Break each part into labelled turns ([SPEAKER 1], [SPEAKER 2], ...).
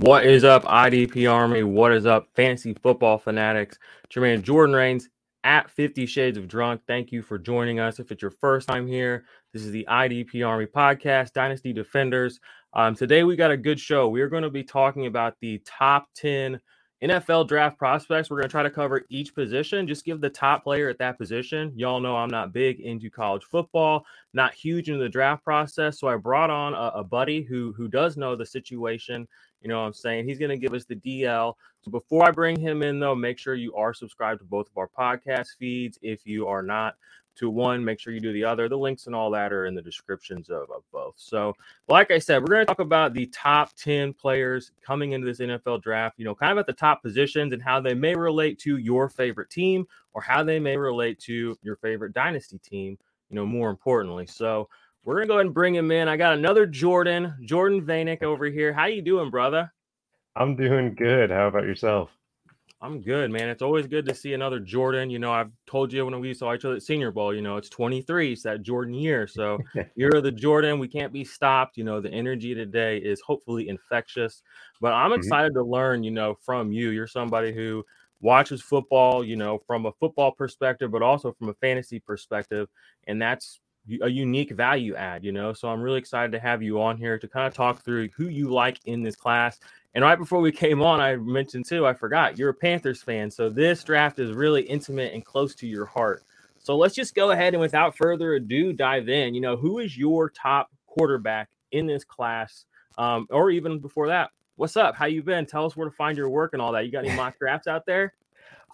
[SPEAKER 1] What is up, IDP Army? What is up, fancy football fanatics? Jermaine Jordan Rains at 50 Shades of Drunk. Thank you for joining us. If it's your first time here, this is the IDP Army podcast, Dynasty Defenders. Um, today, we got a good show. We are going to be talking about the top 10 NFL draft prospects. We're going to try to cover each position, just give the top player at that position. Y'all know I'm not big into college football, not huge into the draft process. So I brought on a, a buddy who who does know the situation you know what I'm saying? He's going to give us the DL. So before I bring him in, though, make sure you are subscribed to both of our podcast feeds. If you are not, to one, make sure you do the other. The links and all that are in the descriptions of, of both. So, like I said, we're going to talk about the top 10 players coming into this NFL draft, you know, kind of at the top positions and how they may relate to your favorite team or how they may relate to your favorite dynasty team, you know, more importantly. So, we're gonna go ahead and bring him in. I got another Jordan, Jordan Vanek over here. How you doing, brother?
[SPEAKER 2] I'm doing good. How about yourself?
[SPEAKER 1] I'm good, man. It's always good to see another Jordan. You know, I've told you when we saw each other at Senior Bowl, you know, it's 23, it's that Jordan year. So you're the Jordan. We can't be stopped. You know, the energy today is hopefully infectious. But I'm mm-hmm. excited mm-hmm. to learn, you know, from you. You're somebody who watches football, you know, from a football perspective, but also from a fantasy perspective. And that's a unique value add, you know. So I'm really excited to have you on here to kind of talk through who you like in this class. And right before we came on, I mentioned too, I forgot you're a Panthers fan. So this draft is really intimate and close to your heart. So let's just go ahead and without further ado, dive in. You know, who is your top quarterback in this class? Um, or even before that, what's up? How you been? Tell us where to find your work and all that. You got any mock drafts out there?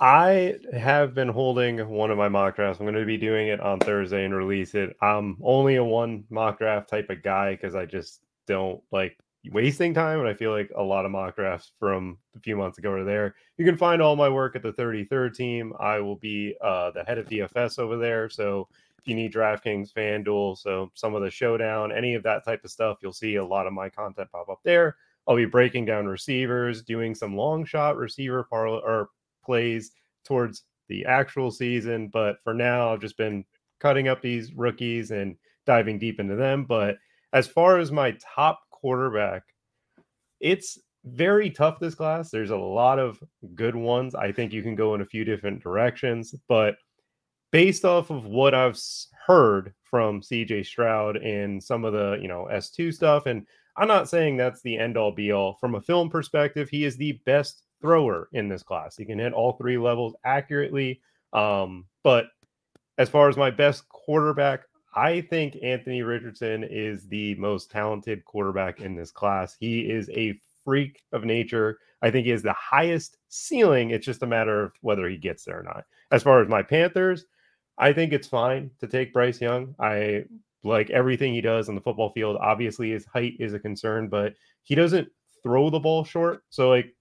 [SPEAKER 2] I have been holding one of my mock drafts. I'm going to be doing it on Thursday and release it. I'm only a one mock draft type of guy because I just don't like wasting time. And I feel like a lot of mock drafts from a few months ago are there. You can find all my work at the 33rd team. I will be uh, the head of DFS over there. So if you need DraftKings, FanDuel, so some of the showdown, any of that type of stuff, you'll see a lot of my content pop up there. I'll be breaking down receivers, doing some long shot receiver parlay or plays towards the actual season. But for now, I've just been cutting up these rookies and diving deep into them. But as far as my top quarterback, it's very tough this class. There's a lot of good ones. I think you can go in a few different directions, but based off of what I've heard from CJ Stroud and some of the, you know, S2 stuff and I'm not saying that's the end all be all. From a film perspective, he is the best thrower in this class. He can hit all three levels accurately. Um, but as far as my best quarterback, I think Anthony Richardson is the most talented quarterback in this class. He is a freak of nature. I think he has the highest ceiling. It's just a matter of whether he gets there or not. As far as my Panthers, I think it's fine to take Bryce Young. I like everything he does on the football field. Obviously, his height is a concern, but he doesn't throw the ball short. So, like,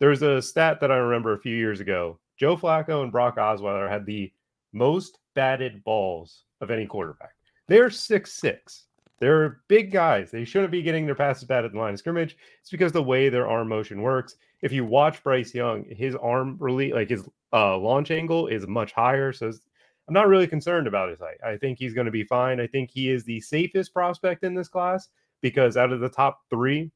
[SPEAKER 2] there's a stat that I remember a few years ago. Joe Flacco and Brock Osweiler had the most batted balls of any quarterback. They're six six. They're big guys. They shouldn't be getting their passes batted at the line of scrimmage. It's because the way their arm motion works. If you watch Bryce Young, his arm really like his uh, launch angle is much higher. So I'm not really concerned about his height. I think he's going to be fine. I think he is the safest prospect in this class because out of the top three,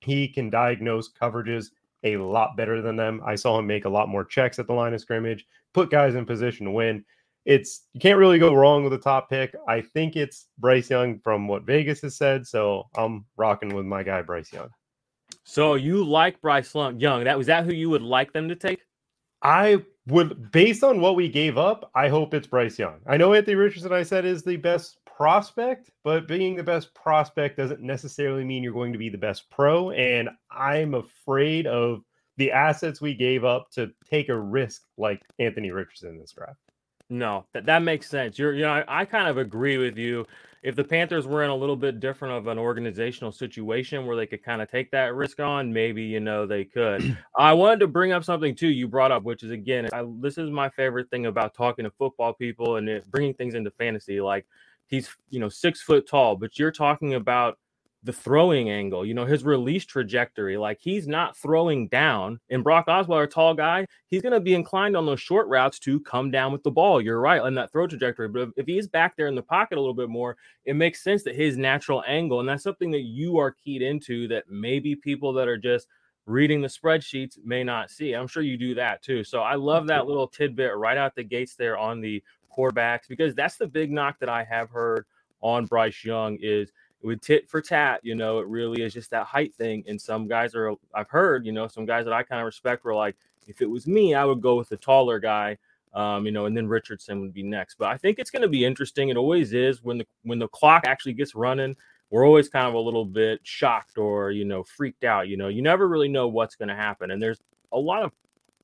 [SPEAKER 2] he can diagnose coverages a lot better than them. I saw him make a lot more checks at the line of scrimmage, put guys in position to win. It's you can't really go wrong with a top pick. I think it's Bryce Young from what Vegas has said, so I'm rocking with my guy Bryce Young.
[SPEAKER 1] So you like Bryce Young? That was that who you would like them to take?
[SPEAKER 2] I would, based on what we gave up, I hope it's Bryce Young. I know Anthony Richardson, I said, is the best prospect, but being the best prospect doesn't necessarily mean you're going to be the best pro. And I'm afraid of the assets we gave up to take a risk like Anthony Richardson in this draft.
[SPEAKER 1] No, that, that makes sense. You're, you know, I, I kind of agree with you. If the Panthers were in a little bit different of an organizational situation where they could kind of take that risk on, maybe you know they could. I wanted to bring up something too you brought up, which is again, I, this is my favorite thing about talking to football people and it, bringing things into fantasy. Like he's you know six foot tall, but you're talking about the throwing angle, you know, his release trajectory. Like he's not throwing down. And Brock Osweiler, a tall guy, he's going to be inclined on those short routes to come down with the ball. You're right on that throw trajectory. But if, if he's back there in the pocket a little bit more, it makes sense that his natural angle, and that's something that you are keyed into that maybe people that are just reading the spreadsheets may not see. I'm sure you do that too. So I love that little tidbit right out the gates there on the quarterbacks because that's the big knock that I have heard on Bryce Young is with tit for tat, you know, it really is just that height thing. And some guys are, I've heard, you know, some guys that I kind of respect were like, if it was me, I would go with the taller guy, um, you know, and then Richardson would be next. But I think it's going to be interesting. It always is when the when the clock actually gets running. We're always kind of a little bit shocked or you know freaked out. You know, you never really know what's going to happen, and there's a lot of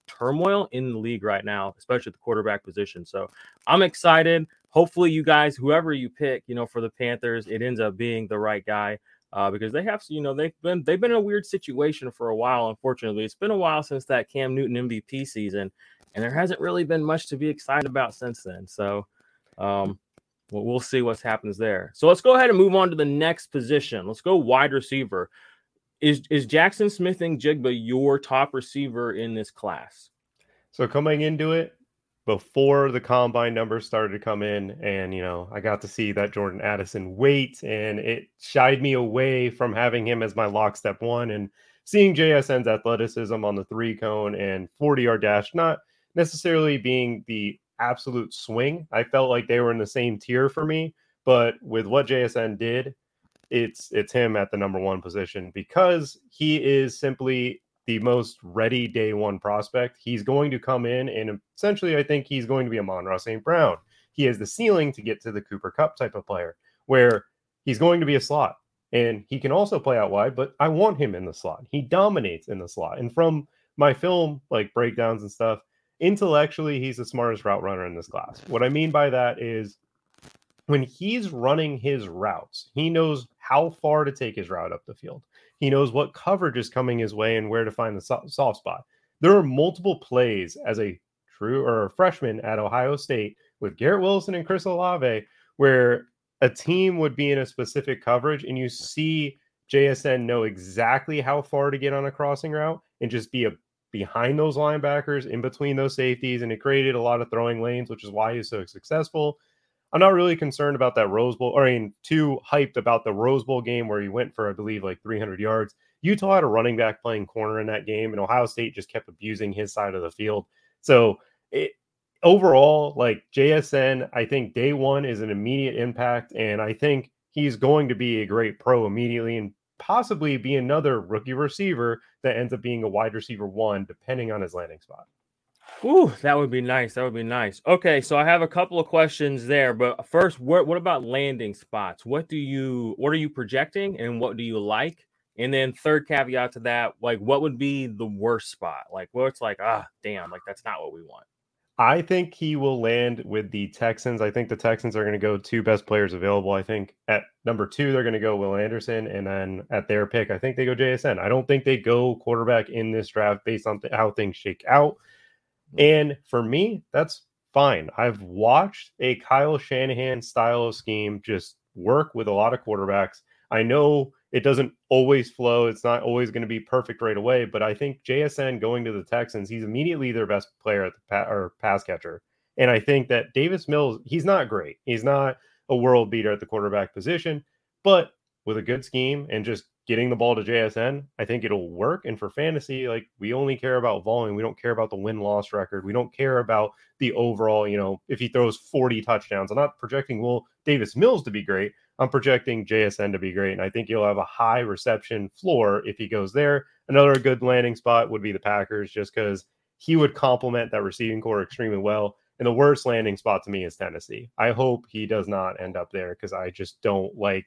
[SPEAKER 1] turmoil in the league right now, especially at the quarterback position. So I'm excited. Hopefully, you guys, whoever you pick, you know, for the Panthers, it ends up being the right guy. Uh, because they have, you know, they've been they've been in a weird situation for a while. Unfortunately, it's been a while since that Cam Newton MVP season, and there hasn't really been much to be excited about since then. So, um, well, see what happens there. So let's go ahead and move on to the next position. Let's go wide receiver. Is is Jaxon Smith-Njigba your top receiver in this class?
[SPEAKER 2] So coming into it, before the combine numbers started to come in, and you know, I got to see that Jordan Addison weight and it shied me away from having him as my lock step one and seeing JSN's athleticism on the three cone and 40 yard dash, not necessarily being the absolute swing. I felt like they were in the same tier for me, but with what JSN did, it's it's him at the number one position because he is simply the most ready day one prospect. He's going to come in and essentially I think he's going to be a Amon-Ra St. Brown. He has the ceiling to get to the Cooper Kupp type of player where he's going to be a slot and he can also play out wide, but I want him in the slot. He dominates in the slot. And from my film like breakdowns and stuff, intellectually he's the smartest route runner in this class. What I mean by that is when he's running his routes, he knows how far to take his route up the field. He knows what coverage is coming his way and where to find the soft spot. There are multiple plays as a true or a freshman at Ohio State with Garrett Wilson and Chris Olave where a team would be in a specific coverage and you see JSN know exactly how far to get on a crossing route and just be a behind those linebackers in between those safeties and it created a lot of throwing lanes which is why he's so successful I'm not really concerned about that Rose Bowl, or I mean, too hyped about the Rose Bowl game where he went for, I believe, like 300 yards. Utah had a running back playing corner in that game, and Ohio State just kept abusing his side of the field. So, it, overall, like JSN, I think day one is an immediate impact, and I think he's going to be a great pro immediately and possibly be another rookie receiver that ends up being a wide receiver one, depending on his landing spot.
[SPEAKER 1] Ooh, that would be nice. That would be nice. Okay, so I have a couple of questions there, but first, what what about landing spots? What do you what are you projecting, and what do you like? And then third caveat to that, like what would be the worst spot? Like where it's like, ah, damn, like that's not what we want.
[SPEAKER 2] I think he will land with the Texans. I think the Texans are going to go two best players available. I think at number two, they're going to go Will Anderson. And then at their pick, I think they go JSN. I don't think they go quarterback in this draft based on th- how things shake out. Mm-hmm. And for me, that's fine. I've watched a Kyle Shanahan style of scheme just work with a lot of quarterbacks. I know it doesn't always flow. It's not always going to be perfect right away, but I think JSN going to the Texans, he's immediately their best player at the pa- or pass catcher. And I think that Davis Mills, he's not great. He's not a world beater at the quarterback position, but with a good scheme and just getting the ball to JSN, I think it'll work. And for fantasy, like we only care about volume. We don't care about the win loss record. We don't care about the overall, you know, if he throws 40 touchdowns. I'm not projecting Will Davis Mills to be great. I'm projecting JSN to be great. And I think he'll have a high reception floor if he goes there. Another good landing spot would be the Packers, just because he would complement that receiving core extremely well. And the worst landing spot to me is Tennessee. I hope he does not end up there because I just don't like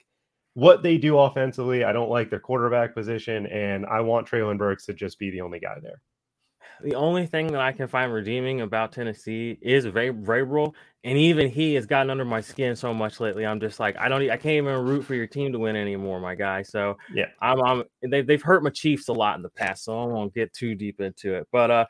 [SPEAKER 2] what they do offensively. I don't like their quarterback position, and I want Treylon Burks to just be the only guy there.
[SPEAKER 1] The only thing that I can find redeeming about Tennessee is Vrabel, and even he has gotten under my skin so much lately. I'm just like, I don't, I can't even root for your team to win anymore, my guy. So
[SPEAKER 2] yeah,
[SPEAKER 1] I'm, I'm they, they've hurt my Chiefs a lot in the past, so I won't get too deep into it. But uh,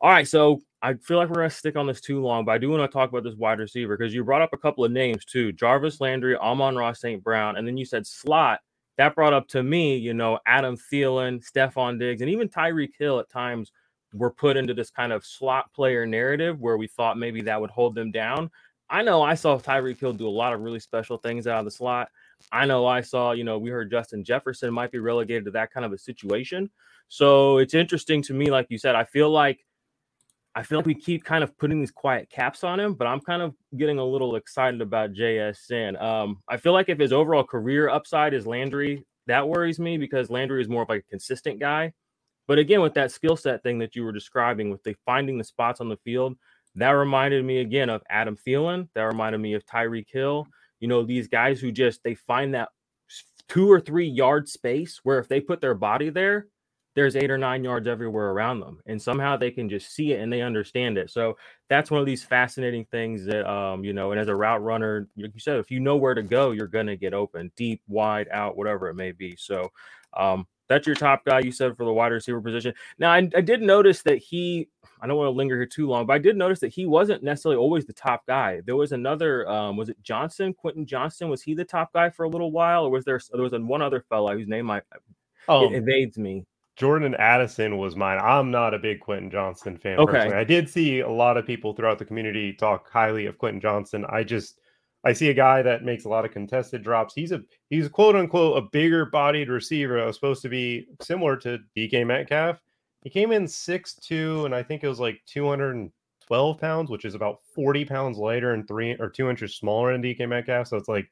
[SPEAKER 1] all right, so I feel like we're gonna stick on this too long, but I do want to talk about this wide receiver because you brought up a couple of names too: Jarvis Landry, Amon-Ra St. Brown, and then you said slot. That brought up to me, you know, Adam Thielen, Stefon Diggs, and even Tyreek Hill at times were put into this kind of slot player narrative where we thought maybe that would hold them down. I know I saw Tyreek Hill do a lot of really special things out of the slot. I know I saw, you know, we heard Justin Jefferson might be relegated to that kind of a situation. So it's interesting to me, like you said, I feel like I feel like we keep kind of putting these quiet caps on him, but I'm kind of getting a little excited about JSN. Um, I feel like if his overall career upside is Landry, that worries me because Landry is more of like a consistent guy. But again, with that skill set thing that you were describing, with the finding the spots on the field, that reminded me again of Adam Thielen. That reminded me of Tyreek Hill. You know, these guys who just they find that two or three yard space where if they put their body there, there's eight or nine yards everywhere around them. And somehow they can just see it and they understand it. So that's one of these fascinating things that um, you know, and as a route runner, like you said, if you know where to go, you're gonna get open, deep, wide, out, whatever it may be. So um that's your top guy you said for the wide receiver position. Now, I, I did notice that he, I don't want to linger here too long, but I did notice that he wasn't necessarily always the top guy. There was another, um, was it Johnston, Quentin johnston Was he the top guy for a little while, or was there there was one other fella whose name I oh, it evades me?
[SPEAKER 2] Jordan Addison was mine. I'm not a big Quentin Johnston fan.
[SPEAKER 1] Okay.
[SPEAKER 2] Personally. I did see a lot of people throughout the community talk highly of Quentin Johnston. I just I see a guy that makes a lot of contested drops. He's a he's quote unquote a bigger bodied receiver. I was supposed to be similar to DK Metcalf. He came in six two, and I think it was like 212 pounds, which is about 40 pounds lighter and three or two inches smaller than DK Metcalf. So it's like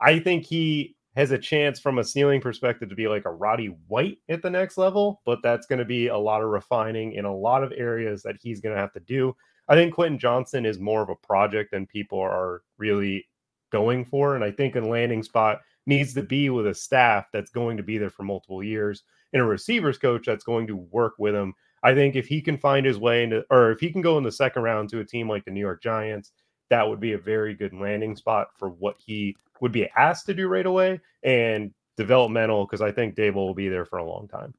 [SPEAKER 2] I think he has a chance from a ceiling perspective to be like a Roddy White at the next level, but that's going to be a lot of refining in a lot of areas that he's going to have to do. I think Quentin Johnston is more of a project than people are really going for. And I think a landing spot needs to be with a staff that's going to be there for multiple years and a receivers coach that's going to work with him. I think if he can find his way into, or if he can go in the second round to a team like the New York Giants, that would be a very good landing spot for what he would be asked to do right away and developmental because I think Daboll will be there for a long time.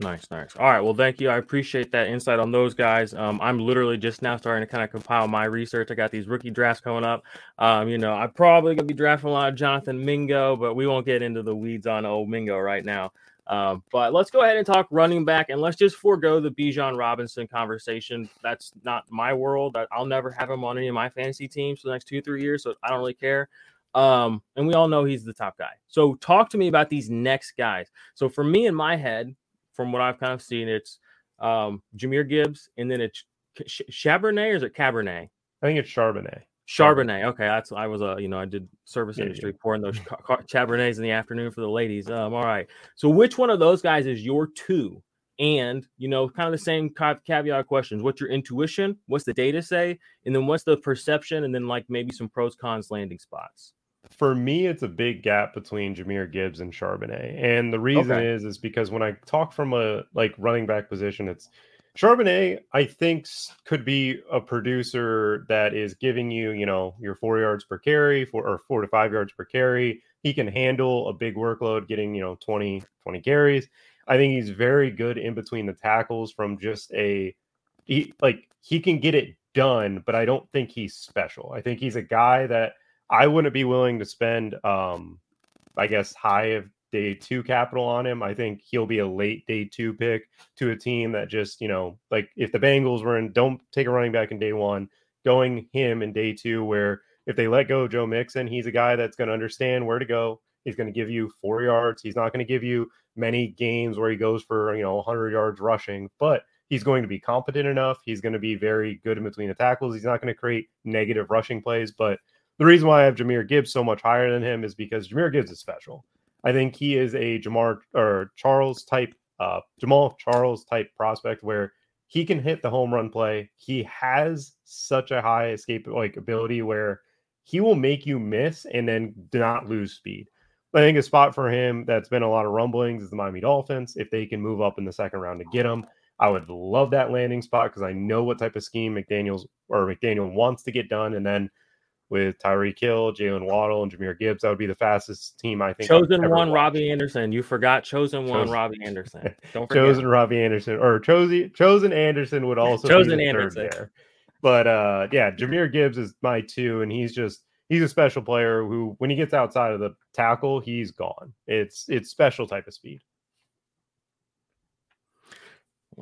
[SPEAKER 1] Nice, nice. All right. Well, thank you. I appreciate that insight on those guys. Um, I'm literally just now starting to kind of compile my research. I got these rookie drafts coming up. Um, you know, I'm probably gonna be drafting a lot of Jonathan Mingo, but we won't get into the weeds on old Mingo right now. Um, but let's go ahead and talk running back, and let's just forego the Bijan Robinson conversation. That's not my world. I'll never have him on any of my fantasy teams for the next two, three years, so I don't really care. Um, and we all know he's the top guy. So talk to me about these next guys. So for me in my head, from what I've kind of seen, it's um, Jahmyr Gibbs, and then it's Chabernet or is it Cabernet?
[SPEAKER 2] I think it's Charbonnet.
[SPEAKER 1] Charbonnet. Okay, that's I was a uh, you know I did service yeah, industry yeah. pouring those Cabernets in the afternoon for the ladies. Um, all right. So which one of those guys is your two? And you know, kind of the same caveat questions. What's your intuition? What's the data say? And then what's the perception? And then like maybe some pros cons landing spots
[SPEAKER 2] for me, it's a big gap between Jahmyr Gibbs and Charbonnet. And the reason okay. is is because when I talk from a like running back position, it's Charbonnet, I think could be a producer that is giving you, you know, your four yards per carry, four or four to five yards per carry. He can handle a big workload, getting, you know, 20, 20 carries. I think he's very good in between the tackles from just a he like he can get it done, but I don't think he's special. I think he's a guy that I wouldn't be willing to spend, um, I guess, high of day two capital on him. I think he'll be a late day two pick to a team that just, you know, like if the Bengals were in, don't take a running back in day one, going him in day two, where if they let go Joe Mixon, he's a guy that's going to understand where to go. He's going to give you four yards. He's not going to give you many games where he goes for, you know, 100 yards rushing, but he's going to be competent enough. He's going to be very good in between the tackles. He's not going to create negative rushing plays, but the reason why I have Jahmyr Gibbs so much higher than him is because Jahmyr Gibbs is special. I think he is a Jamar or Charles type, uh, Jamaal Charles type prospect where he can hit the home run play. He has such a high escape like ability where he will make you miss and then not lose speed. I think a spot for him that's been a lot of rumblings is the Miami Dolphins. If they can move up in the second round to get him, I would love that landing spot because I know what type of scheme McDaniel's or McDaniel wants to get done. And then with Tyreek Hill, Jaylen Waddle, and Jahmyr Gibbs. That would be the fastest team I think.
[SPEAKER 1] Chosen one, watched. Robbie Anderson. You forgot chosen, chosen. one, Robbie Anderson.
[SPEAKER 2] Don't forget. chosen Robbie Anderson or chosen chosen Anderson would also be. chosen Anderson there. But uh, yeah, Jahmyr Gibbs is my two, and he's just he's a special player who, when he gets outside of the tackle, he's gone. It's it's special type of speed.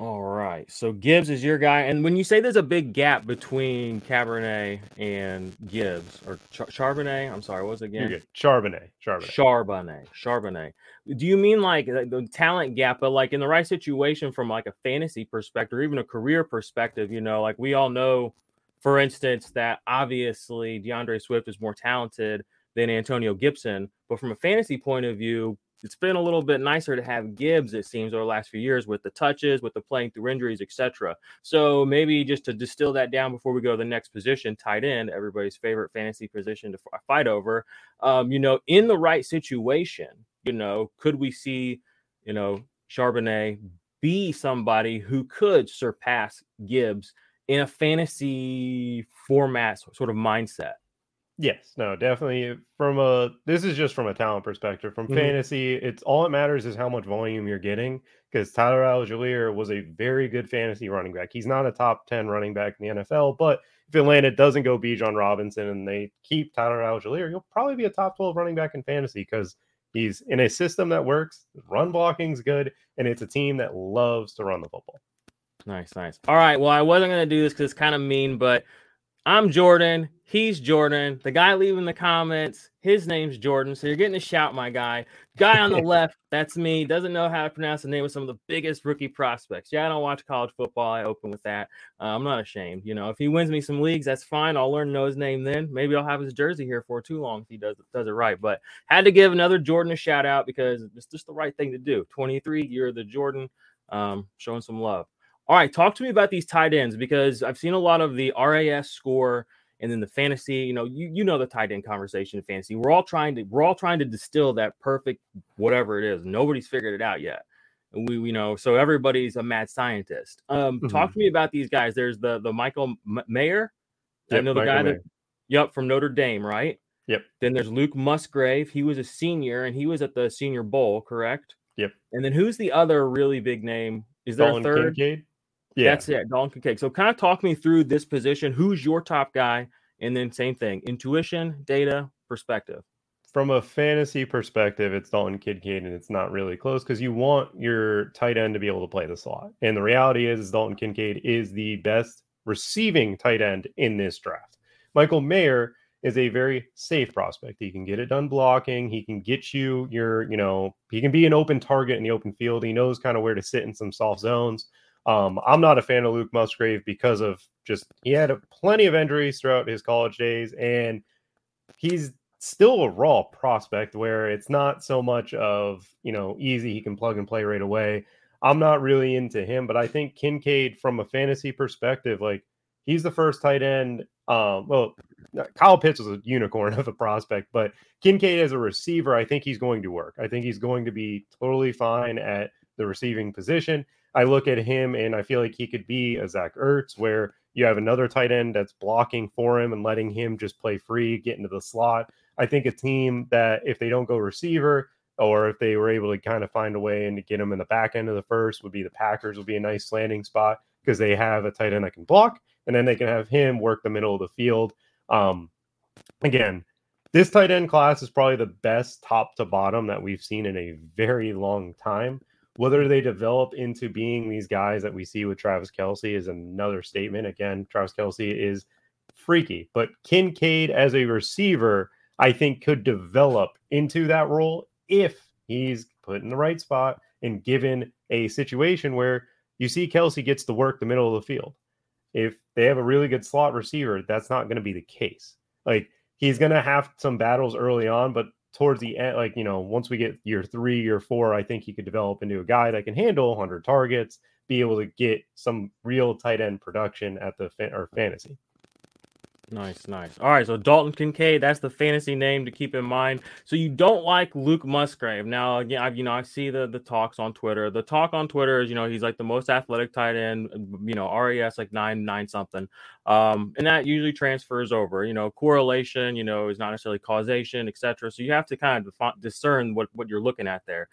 [SPEAKER 1] All right. So Gibbs is your guy. And when you say there's a big gap between Cabernet and Gibbs or Char- Charbonnet, I'm sorry, what was it again?
[SPEAKER 2] Charbonnet. Charbonnet.
[SPEAKER 1] Charbonnet. Charbonnet. Do you mean like the talent gap, but like in the right situation from like a fantasy perspective or even a career perspective? You know, like we all know, for instance, that obviously DeAndre Swift is more talented than Antonio Gibson. But from a fantasy point of view, it's been a little bit nicer to have Gibbs, it seems, over the last few years with the touches, with the playing through injuries, etc. So maybe just to distill that down before we go to the next position, tight end, everybody's favorite fantasy position to fight over. Um, you know, in the right situation, you know, could we see, you know, Charbonnet be somebody who could surpass Gibbs in a fantasy format sort of mindset?
[SPEAKER 2] Yes, no, definitely. From a this is just from a talent perspective. From mm-hmm. fantasy, it's all that matters is how much volume you're getting. Because Tyler Allgeier was a very good fantasy running back. He's not a top ten running back in the NFL, but if Atlanta doesn't go Bijan Robinson and they keep Tyler Allgeier, you'll probably be a top twelve running back in fantasy because he's in a system that works. Run blocking's good, and it's a team that loves to run the football.
[SPEAKER 1] Nice, nice. All right. Well, I wasn't going to do this because it's kind of mean, but I'm Jordan. He's Jordan. The guy leaving the comments, his name's Jordan. So you're getting a shout, my guy. Guy on the left, that's me. Doesn't know how to pronounce the name of some of the biggest rookie prospects. Yeah, I don't watch college football. I open with that. Uh, I'm not ashamed. You know, if he wins me some leagues, that's fine. I'll learn to know his name then. Maybe I'll have his jersey here for too long if he does does it right. But had to give another Jordan a shout out because it's just the right thing to do. 23, you're the Jordan, um, showing some love. All right, talk to me about these tight ends because I've seen a lot of the RAS score and then the fantasy. You know, you you know the tight end conversation in fantasy. We're all trying to we're all trying to distill that perfect whatever it is. Nobody's figured it out yet. We we know so everybody's a mad scientist. Um, mm-hmm. talk to me about these guys. There's the the Michael M- Mayer. Yep, I know the Michael guy Mayer. that. Yep, from Notre Dame, right?
[SPEAKER 2] Yep.
[SPEAKER 1] Then there's Luke Musgrave. He was a senior and he was at the Senior Bowl, correct?
[SPEAKER 2] Yep.
[SPEAKER 1] And then who's the other really big name? Is there Dalton a third?
[SPEAKER 2] Kincaid?
[SPEAKER 1] Yeah. That's it. Dalton Kincaid. So kind of talk me through this position. Who's your top guy? And then same thing, intuition, data, perspective.
[SPEAKER 2] From a fantasy perspective, it's Dalton Kincaid, and it's not really close because you want your tight end to be able to play the slot. And the reality is, is Dalton Kincaid is the best receiving tight end in this draft. Michael Mayer is a very safe prospect. He can get it done blocking. He can get you your, you know, he can be an open target in the open field. He knows kind of where to sit in some soft zones. Um, I'm not a fan of Luke Musgrave because of just he had plenty of injuries throughout his college days, and he's still a raw prospect where it's not so much of you know easy he can plug and play right away. I'm not really into him, but I think Kincaid from a fantasy perspective, like he's the first tight end. Um, well, Kyle Pitts was a unicorn of a prospect, but Kincaid as a receiver, I think he's going to work. I think he's going to be totally fine at the receiving position. I look at him and I feel like he could be a Zach Ertz, where you have another tight end that's blocking for him and letting him just play free, get into the slot. I think a team that if they don't go receiver or if they were able to kind of find a way and to get him in the back end of the first would be the Packers would be a nice landing spot because they have a tight end that can block and then they can have him work the middle of the field. Um, again, this tight end class is probably the best top to bottom that we've seen in a very long time. Whether they develop into being these guys that we see with Travis Kelce is another statement. Again, Travis Kelce is freaky, but Kincaid as a receiver, I think, could develop into that role if he's put in the right spot and given a situation where you see Kelce gets to work the middle of the field. If they have a really good slot receiver, that's not going to be the case. Like he's going to have some battles early on, but towards the end, like, you know, once we get year three, year four, I think he could develop into a guy that can handle 100 targets, be able to get some real tight end production at the fa- or fantasy.
[SPEAKER 1] Nice, nice. All right, so Dalton Kincaid, that's the fantasy name to keep in mind. So you don't like Luke Musgrave. Now, again, I, you know, I see the the talks on Twitter. The talk on Twitter is, you know, he's like the most athletic tight end, you know, RAS like nine, nine something. Um, and that usually transfers over, you know, correlation, you know, is not necessarily causation, etc. So you have to kind of discern what what you're looking at there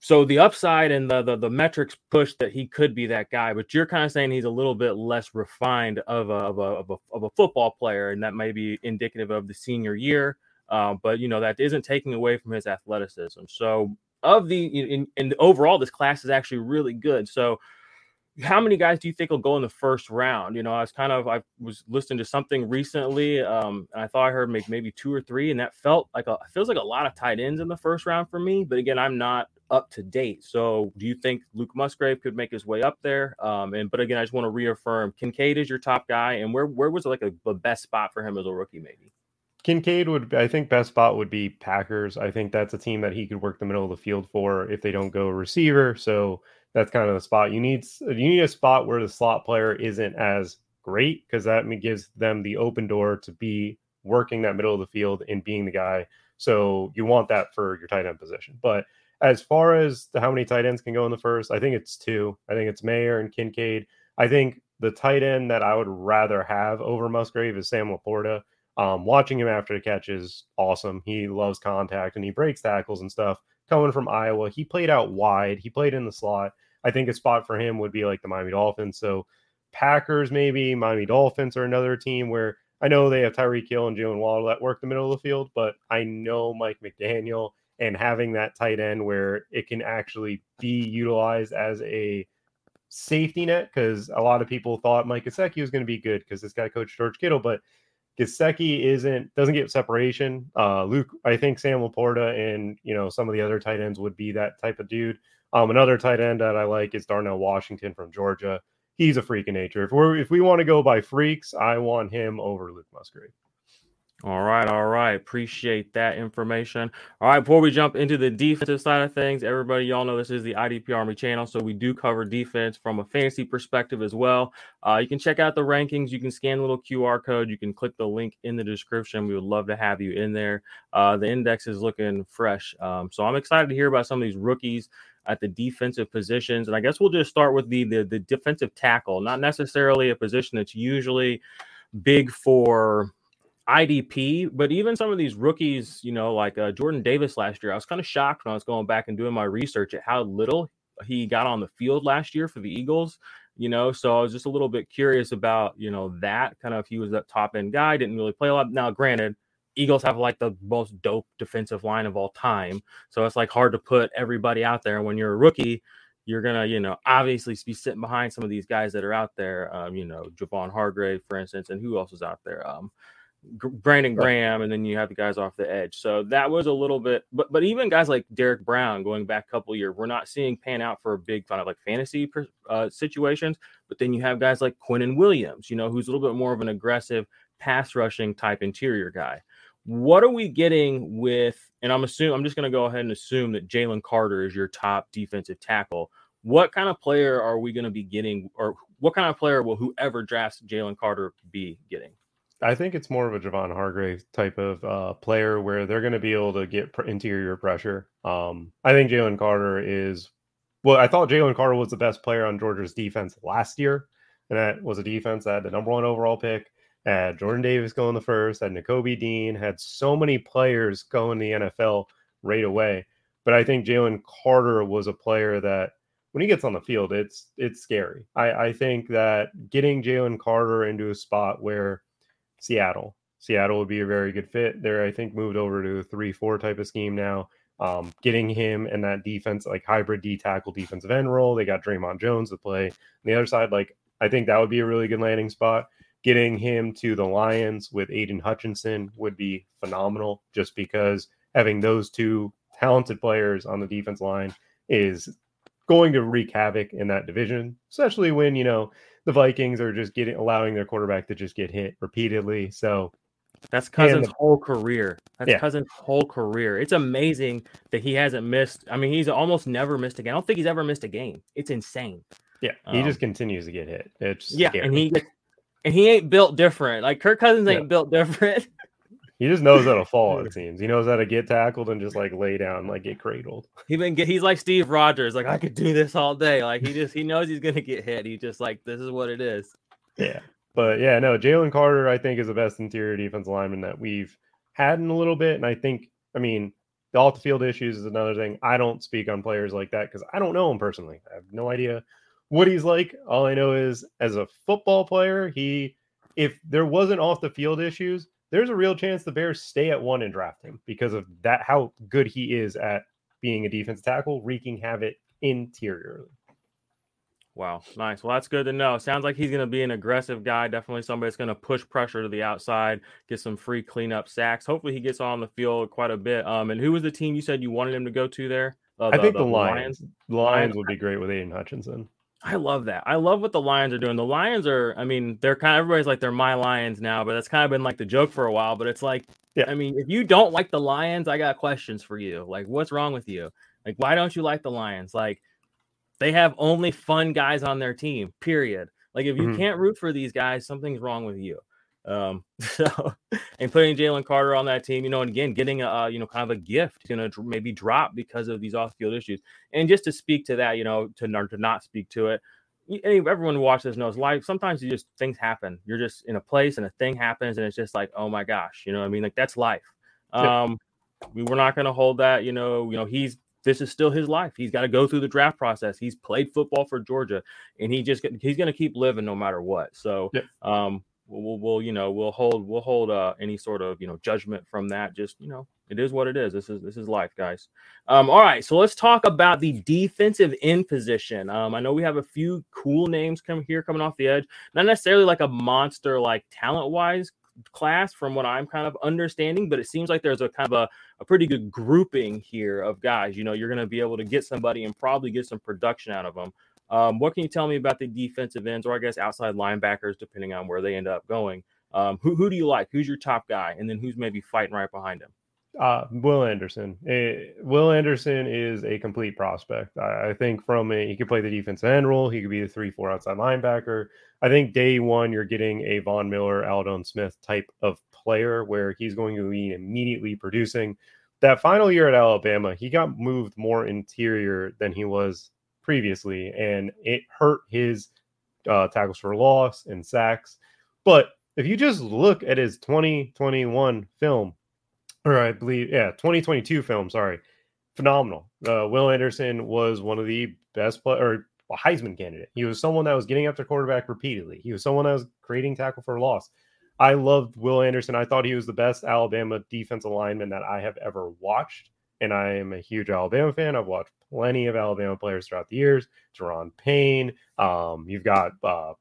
[SPEAKER 1] so the upside and the, the, the metrics push that he could be that guy, but you're kind of saying he's a little bit less refined of a of a of a, of a football player, and that may be indicative of the senior year. Uh, but you know that isn't taking away from his athleticism. So of the in, in overall, this class is actually really good. So how many guys do you think will go in the first round? You know, I was kind of I was listening to something recently, um, and I thought I heard maybe, maybe two or three, and that felt like a feels like a lot of tight ends in the first round for me. But again, I'm not up to date. So, do you think Luke Musgrave could make his way up there? Um, and but again, I just want to reaffirm Kincaid is your top guy, and where where was like a, the best spot for him as a rookie, maybe?
[SPEAKER 2] Kincaid would, I think, best spot would be Packers. I think that's a team that he could work the middle of the field for if they don't go receiver. So that's kind of the spot you need. You need a spot where the slot player isn't as great because that gives them the open door to be working that middle of the field and being the guy. So you want that for your tight end position. But as far as the, how many tight ends can go in the first, I think it's two. I think it's Mayer and Kincaid. I think the tight end that I would rather have over Musgrave is Sam LaPorta. Um, watching him after the catch is awesome. He loves contact and he breaks tackles and stuff coming from Iowa. He played out wide. He played in the slot. I think a spot for him would be like the Miami Dolphins. So Packers, maybe Miami Dolphins are another team where I know they have Tyreek Hill and Jaylen Waddle that work the middle of the field, but I know Mike McDaniel and having that tight end where it can actually be utilized as a safety net because a lot of people thought Mike Gesicki was going to be good because this guy coached George Kittle, but Gesicki isn't doesn't get separation. Uh, Luke, I think Sam LaPorta and you know some of the other tight ends would be that type of dude. Um, another tight end that I like is Darnell Washington from Georgia. He's a freak in nature. If we're if we want to go by freaks, I want him over Luke Musgrave.
[SPEAKER 1] All right, all right. Appreciate that information. All right, before we jump into the defensive side of things, everybody, y'all know this is the IDP Army channel, so we do cover defense from a fantasy perspective as well. Uh, you can check out the rankings. You can scan the little QR code. You can click the link in the description. We would love to have you in there. Uh, the index is looking fresh, um, so I'm excited to hear about some of these rookies at the defensive positions. And I guess we'll just start with the the, the defensive tackle, not necessarily a position that's usually big for IDP, but even some of these rookies, you know, like uh, Jordan Davis last year, I was kind of shocked when I was going back and doing my research at how little he got on the field last year for the Eagles. You know, so I was just a little bit curious about, you know, that kind of he was that top end guy, didn't really play a lot. Now, granted, Eagles have like the most dope defensive line of all time. So it's like hard to put everybody out there. When you're a rookie, you're gonna, you know, obviously be sitting behind some of these guys that are out there. Um, you know, Javon Hargrave, for instance, and who else is out there? Um, Brandon Graham, and then you have the guys off the edge. So that was a little bit, but but even guys like Derrick Brown going back a couple years, we're not seeing pan out for a big kind of like fantasy uh, situations. But then you have guys like Quinnen Williams, you know, who's a little bit more of an aggressive pass rushing type interior guy. What are we getting with? And I'm assuming I'm just going to go ahead and assume that Jalen Carter is your top defensive tackle. What kind of player are we going to be getting, or what kind of player will whoever drafts Jalen Carter be getting?
[SPEAKER 2] I think it's more of a Javon Hargrave type of uh, player where they're going to be able to get interior pressure. Um, I think Jalen Carter is, well, I thought Jalen Carter was the best player on Georgia's defense last year. And that was a defense that had the number one overall pick, had Jordan Davis going the first, had Nakobe Dean, had so many players go in the NFL right away. But I think Jalen Carter was a player that when he gets on the field, it's it's scary. I, I think that getting Jalen Carter into a spot where Seattle. Seattle would be a very good fit. They're, I think, moved over to a three-four type of scheme now. Um, getting him in that defense, like hybrid D tackle defensive end role. They got Dre'Mont Jones to play. On the other side, like I think that would be a really good landing spot. Getting him to the Lions with Aidan Hutchinson would be phenomenal, just because having those two talented players on the defense line is going to wreak havoc in that division, especially when you know the Vikings are just getting allowing their quarterback to just get hit repeatedly. So
[SPEAKER 1] That's Cousins' the, whole career. That's yeah. Cousins' whole career. It's amazing that he hasn't missed. I mean, he's almost never missed a game. I don't think he's ever missed a game. It's insane.
[SPEAKER 2] Yeah, he um, just continues to get hit. It's
[SPEAKER 1] yeah, scary. and he and he ain't built different. Like Kirk Cousins ain't yeah. built different.
[SPEAKER 2] He just knows how to fall. It seems he knows how to get tackled and just like lay down, like get cradled.
[SPEAKER 1] He been get. He's like Steve Rogers. Like I could do this all day. Like he just he knows he's gonna get hit. He just like this is what it is.
[SPEAKER 2] Yeah, but yeah, no. Jalen Carter, I think, is the best interior defense lineman that we've had in a little bit, and I think, I mean, the off the field issues is another thing. I don't speak on players like that because I don't know him personally. I have no idea what he's like. All I know is as a football player, he if there wasn't off the field issues there's a real chance the Bears stay at one and draft him because of that how good he is at being a defense tackle, wreaking havoc interiorly.
[SPEAKER 1] Wow, nice. Well, that's good to know. Sounds like he's going to be an aggressive guy. Definitely somebody that's going to push pressure to the outside, get some free cleanup sacks. Hopefully, he gets on the field quite a bit. Um, and who was the team you said you wanted him to go to there?
[SPEAKER 2] Uh, the, I think the, the Lions. Lions. Lions would be great with Aidan Hutchinson.
[SPEAKER 1] I love that. I love what the Lions are doing. The Lions are, I mean, they're kind of everybody's like they're my Lions now, but that's kind of been like the joke for a while. But it's like, yeah. I mean, if you don't like the Lions, I got questions for you. Like, what's wrong with you? Like, why don't you like the Lions? Like, they have only fun guys on their team, period. Like, if you mm-hmm. can't root for these guys, something's wrong with you. Um, so and putting Jalen Carter on that team, you know, and again, getting a you know kind of a gift, you know, maybe drop because of these off-field issues. And just to speak to that, you know, to to not speak to it, everyone who watches this knows life. Sometimes you just things happen. You're just in a place and a thing happens, and it's just like, oh my gosh, you know, I mean, like that's life. Um, we were not going to hold that, you know, you know, he's this is still his life. He's got to go through the draft process. He's played football for Georgia, and he just he's going to keep living no matter what. So, um, we'll, we'll you know we'll hold we'll hold uh, any sort of you know judgment from that. Just you know it is what it is. This is this is life, guys. Um, all right, so let's talk about the defensive end position. Um, I know we have a few cool names come here coming off the edge, not necessarily like a monster like talent wise class from what I'm kind of understanding, but it seems like there's a kind of a, a pretty good grouping here of guys. You know, you're going to be able to get somebody and probably get some production out of them. Um, what can you tell me about the defensive ends, or I guess outside linebackers, depending on where they end up going? Um, who who do you like? Who's your top guy, and then who's maybe fighting right behind him?
[SPEAKER 2] Uh, Will Anderson. Uh, Will Anderson is a complete prospect. I, I, think from a, he could play the defensive end role. He could be the three four outside linebacker. I think day one you're getting a Von Miller, Aldon Smith type of player where he's going to be immediately producing. That final year at Alabama, he got moved more interior than he was previously, and it hurt his uh, tackles for loss and sacks. But if you just look at his 2021 film, or I believe, yeah, 2022 film, sorry, phenomenal. Uh, Will Anderson was one of the best play or a Heisman candidate. He was someone that was getting after quarterback repeatedly. He was someone that was creating tackle for loss. I loved Will Anderson. I thought he was the best Alabama defensive lineman that I have ever watched. And I am a huge Alabama fan. I've watched plenty of Alabama players throughout the years. Da'Ron Payne. Um, you've got uh,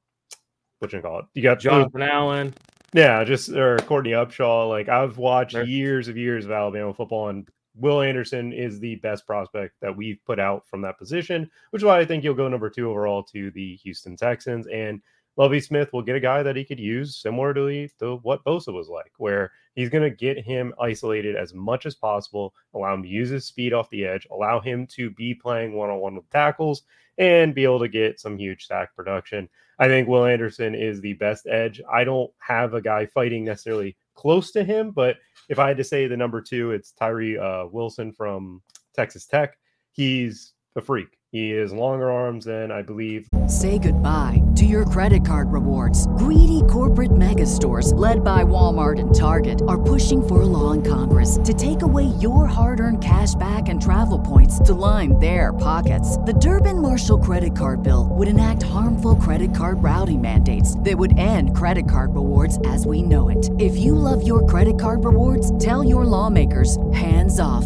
[SPEAKER 2] what you call it? You got
[SPEAKER 1] Jonathan Allen.
[SPEAKER 2] Yeah, just or Courtney Upshaw. Like I've watched years of years of Alabama football, and Will Anderson is the best prospect that we've put out from that position, which is why I think you'll go number two overall to the Houston Texans. And Lovie Smith will get a guy that he could use similar to, to what Bosa was like, where he's going to get him isolated as much as possible, allow him to use his speed off the edge, allow him to be playing one on one with tackles, and be able to get some huge sack production. I think Will Anderson is the best edge. I don't have a guy fighting necessarily close to him, but if I had to say the number two, it's Tyree uh, Wilson from Texas Tech. He's a freak. He is longer arms than I believe.
[SPEAKER 3] Say goodbye to your credit card rewards. Greedy corporate mega stores, led by Walmart and Target, are pushing for a law in Congress to take away your hard earned cash back and travel points to line their pockets. The Durbin Marshall credit card bill would enact harmful credit card routing mandates that would end credit card rewards as we know it. If you love your credit card rewards, tell your lawmakers hands off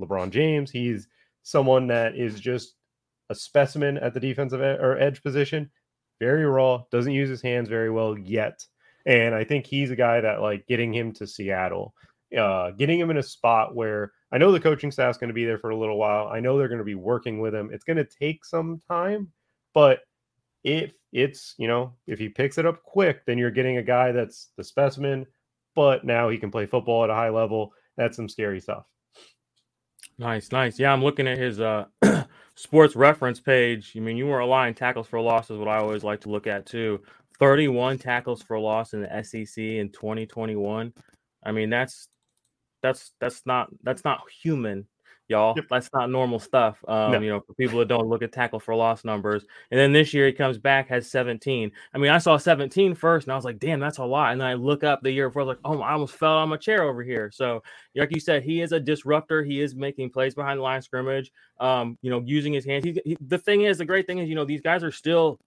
[SPEAKER 2] LeBron James. He's someone that is just a specimen at the defensive ed- or edge position. Very raw, doesn't use his hands very well yet. And I think he's a guy that like getting him to Seattle, uh, getting him in a spot where I know the coaching staff's going to be there for a little while. I know they're going to be working with him. It's going to take some time, but if it's, you know, if he picks it up quick, then you're getting a guy that's the specimen, but now he can play football at a high level. That's some scary stuff.
[SPEAKER 1] Nice, nice. Yeah, I'm looking at his uh sports reference page. I mean, you were aligned tackles for loss is what I always like to look at too. 31 tackles for loss in the SEC in 2021. I mean, that's that's that's not that's not human y'all. Yep. That's not normal stuff. Um, no. you know, for people that don't look at tackle for loss numbers. And then this year he comes back, has 17. I mean, I saw 17 first, and I was like, damn, that's a lot. And then I look up the year before, I was like, oh, I almost fell on my chair over here. So, like you said, he is a disruptor. He is making plays behind the line of scrimmage. Um, you know, using his hands. He, he, the thing is, the great thing is, you know, these guys are still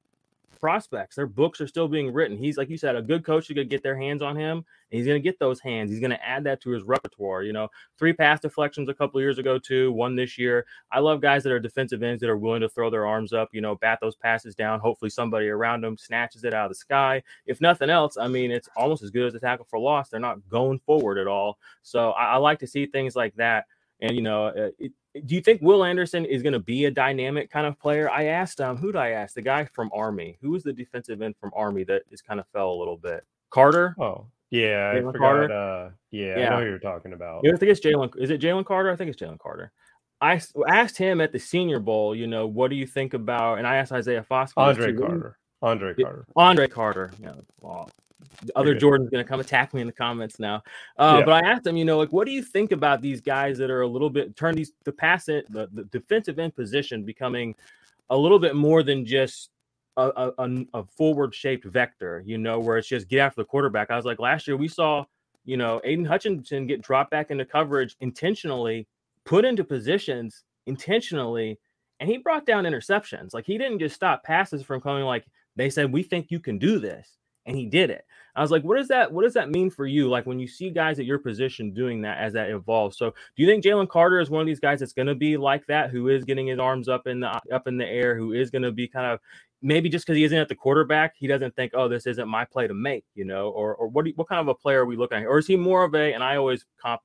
[SPEAKER 1] prospects. Their books are still being written. He's like you said, a good coach is going to get their hands on him, and he's going to get those hands. He's going to add that to his repertoire. You know, three pass deflections a couple years ago too, one this year. I love guys that are defensive ends that are willing to throw their arms up. You know, bat those passes down. Hopefully, somebody around them snatches it out of the sky. If nothing else, I mean, it's almost as good as a tackle for loss. They're not going forward at all. So I, I like to see things like that. And you know, uh, it, do you think Will Anderson is going to be a dynamic kind of player? I asked um, who did I ask? The guy from Army. Who was the defensive end from Army that is kind of fell a little bit? Carter.
[SPEAKER 2] Oh, yeah, Jalen I forgot. Carter? Uh, yeah, yeah, I know who you're talking about.
[SPEAKER 1] I think it's Jalen. Is it Jalen Carter? I think it's Jalen Carter. I asked him at the Senior Bowl. You know, what do you think about? And I asked Isaiah Foskey.
[SPEAKER 2] Andre Carter. Andre Carter.
[SPEAKER 1] Andre Carter. Yeah. Well, the other Jordan's going to come attack me in the comments now. Uh, yeah. But I asked him, you know, like, what do you think about these guys that are a little bit turn these the pass it the, the defensive end position becoming a little bit more than just a, a, a forward shaped vector, you know, where it's just get after the quarterback. I was like, last year we saw, you know, Aidan Hutchinson get dropped back into coverage intentionally, put into positions intentionally, and he brought down interceptions. Like he didn't just stop passes from coming like they said, we think you can do this and he did it. I was like, what does that what does that mean for you? Like when you see guys at your position doing that as that evolves. So do you think Jalen Carter is one of these guys that's going to be like that, who is getting his arms up in the up in the air, who is going to be kind of maybe just because he isn't at the quarterback, he doesn't think, oh, this isn't my play to make, you know, or or what you, what kind of a player are we looking at? Or is he more of a? And I always comp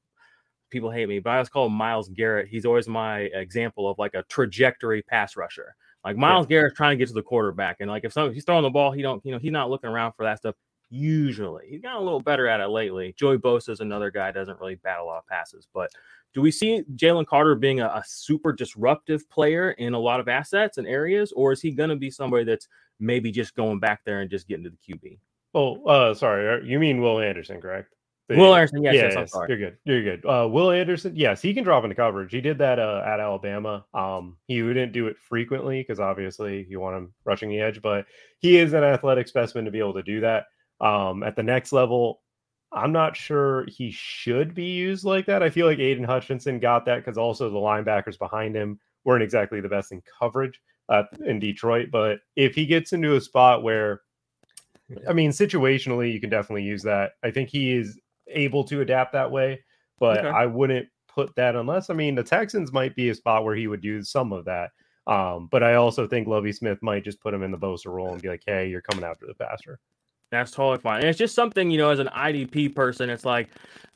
[SPEAKER 1] people hate me, but I always call him Myles Garrett. He's always my example of like a trajectory pass rusher. Like Myles yeah. Garrett's trying to get to the quarterback, and like if, some, if he's throwing the ball, he don't, you know, he's not looking around for that stuff. Usually, he's gotten a little better at it lately. Joey Bosa is another guy doesn't really bat a lot of passes, but do we see Jalen Carter being a, a, super disruptive player in a lot of assets and areas, or is he going to be somebody that's maybe just going back there and just getting to the QB?
[SPEAKER 2] Oh, uh, sorry, you mean Will Anderson, correct?
[SPEAKER 1] Will Anderson, yes,
[SPEAKER 2] yeah,
[SPEAKER 1] yes,
[SPEAKER 2] yes you're good. You're good. Uh, Will Anderson, yes, he can drop into coverage. He did that uh, at Alabama. Um, he wouldn't do it frequently because obviously you want him rushing the edge, but he is an athletic specimen to be able to do that. Um, at the next level, I'm not sure he should be used like that. I feel like Aidan Hutchinson got that because also the linebackers behind him weren't exactly the best in coverage uh, in Detroit. But if he gets into a spot where I mean, situationally, you can definitely use that. I think he is able to adapt that way, but okay. I wouldn't put that unless I mean the Texans might be a spot where he would do some of that. Um, but I also think Lovie Smith might just put him in the Bosa role and be like, "Hey, you're coming after the passer."
[SPEAKER 1] That's totally fine. And it's just something, you know, as an IDP person, it's like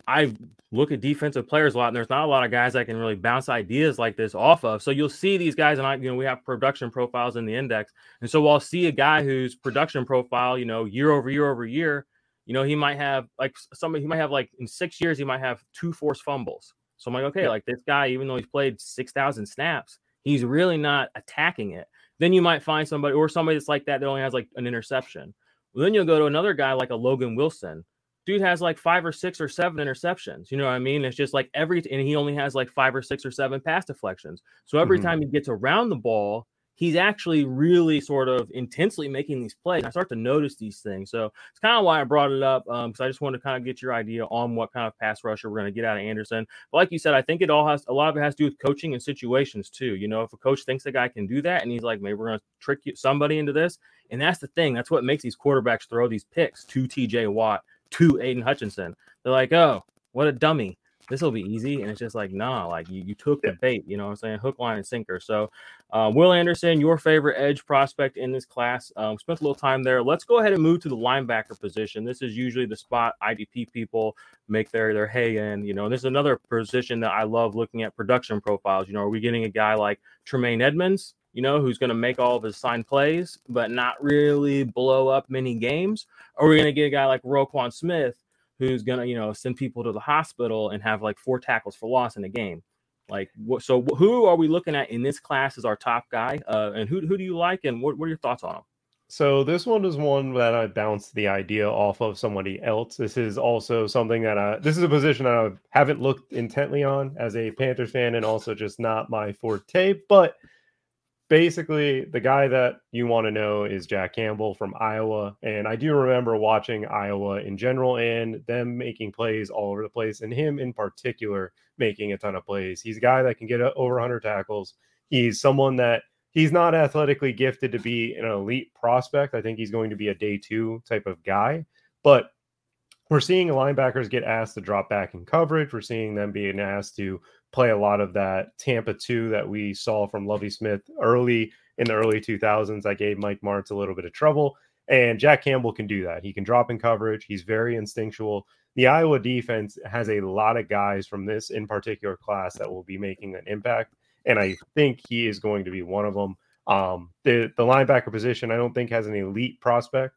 [SPEAKER 1] I look at defensive players a lot, and there's not a lot of guys I can really bounce ideas like this off of. So you'll see these guys, and I, you know, we have production profiles in the index, and so I'll see a guy whose production profile, you know, year over year over year, you know, he might have like somebody, he might have like in six years, he might have two forced fumbles. So I'm like, okay, yeah. like this guy, even though he's played six thousand snaps, he's really not attacking it. Then you might find somebody or somebody that's like that that only has like an interception. Well, then you'll go to another guy like a Logan Wilson dude has like five or six or seven interceptions. You know what I mean? It's just like every, and he only has like five or six or seven pass deflections. So every mm-hmm. time he gets around the ball, he's actually really sort of intensely making these plays. I start to notice these things. So it's kind of why I brought it up because um, I just wanted to kind of get your idea on what kind of pass rusher we're going to get out of Anderson. But like you said, I think it all has a lot of it has to do with coaching and situations too. You know, if a coach thinks a guy can do that and he's like, maybe we're going to trick somebody into this. And that's the thing. That's what makes these quarterbacks throw these picks to TJ Watt to Aidan Hutchinson. They're like, oh, what a dummy. This will be easy. And it's just like, nah, like you, you took the bait, you know what I'm saying? Hook, line, and sinker. So, uh, Will Anderson, your favorite edge prospect in this class. Um, spent a little time there. Let's go ahead and move to the linebacker position. This is usually the spot IDP people make their, their hay in, you know, and this is another position that I love looking at production profiles. You know, are we getting a guy like Tremaine Edmunds? you know, who's going to make all of his signed plays, but not really blow up many games? Or are we going to get a guy like Roquan Smith, who's to, you know, send people to the hospital and have like four tackles for loss in a game? Like, what, so who are we looking at in this class as our top guy? Uh, and who, who do you like? And what, what are your thoughts on him?
[SPEAKER 2] So this one is one that I bounced the idea off of somebody else. This is also something that I this is a position I haven't looked intently on as a Panthers fan and also just not my forte, but basically the guy that you want to know is Jack Campbell from Iowa. And I do remember watching Iowa in general and them making plays all over the place, and him in particular making a ton of plays. He's a guy that can get over 100 tackles. He's someone that he's not athletically gifted to be an elite prospect. I think he's going to be a day two type of guy, but we're seeing linebackers get asked to drop back in coverage. We're seeing them being asked to play a lot of that Tampa 2 that we saw from Lovie Smith early in the early 2000s. That gave Mike Martz a little bit of trouble. And Jack Campbell can do that. He can drop in coverage. He's very instinctual. The Iowa defense has a lot of guys from this in particular class that will be making an impact. And I think he is going to be one of them. Um, the, the linebacker position, I don't think has an elite prospect.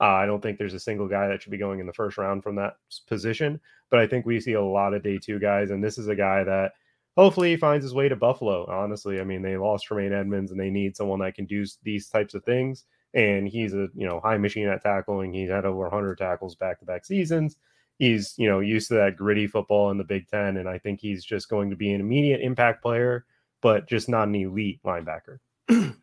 [SPEAKER 2] Uh, I don't think there's a single guy that should be going in the first round from that position, but I think we see a lot of day two guys, and this is a guy that hopefully he finds his way to Buffalo. Honestly, I mean they lost Tremaine Edmunds, and they need someone that can do these types of things. And he's a you know high machine at tackling. He's had over 100 tackles back to back seasons. He's you know used to that gritty football in the Big Ten, and I think he's just going to be an immediate impact player, but just not an elite linebacker.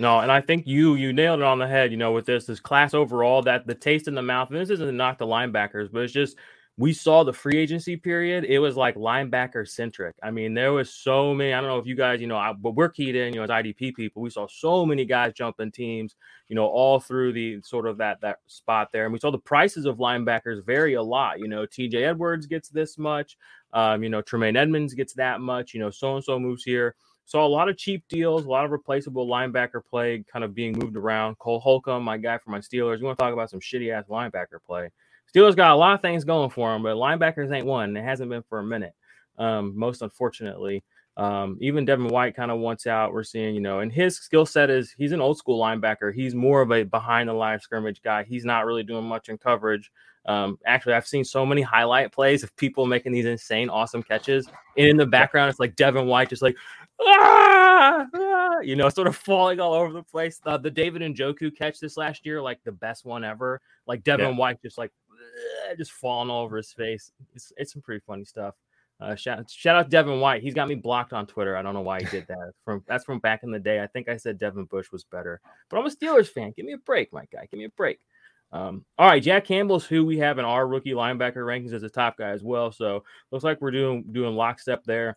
[SPEAKER 1] No, and I think you you nailed it on the head. You know, with this this class overall, that the taste in the mouth. And this isn't knock the linebackers, but it's just we saw the free agency period. It was like linebacker centric. I mean, there was so many. I don't know if you guys, you know, I, but we're keyed in. You know, as IDP people, we saw so many guys jumping teams. You know, all through the sort of that that spot there, and we saw the prices of linebackers vary a lot. You know, T.J. Edwards gets this much. Um, you know, Tremaine Edmunds gets that much. You know, so and so moves here. Saw a lot of cheap deals, a lot of replaceable linebacker play kind of being moved around. Cole Holcomb, my guy for my Steelers. You want to talk about some shitty ass linebacker play? Steelers got a lot of things going for them, but linebackers ain't one. It hasn't been for a minute, um, most unfortunately. Um, even Devin White kind of wants out. We're seeing, you know, and his skill set is he's an old school linebacker. He's more of a behind the line scrimmage guy. He's not really doing much in coverage. Um, actually, I've seen so many highlight plays of people making these insane, awesome catches. And in the background, it's like Devin White just like, ah, ah, you know, sort of falling all over the place. Uh, the David Njoku catch this last year, like the best one ever. Like Devin yeah. White just like just falling all over his face. It's it's some pretty funny stuff. Uh, shout shout out Devin White. He's got me blocked on Twitter. I don't know why he did that. From that's from back in the day. I think I said Devin Bush was better, but I'm a Steelers fan. Give me a break, my guy. Give me a break. Um, all right, Jack Campbell's who we have in our rookie linebacker rankings as a top guy as well. So looks like we're doing doing lockstep there.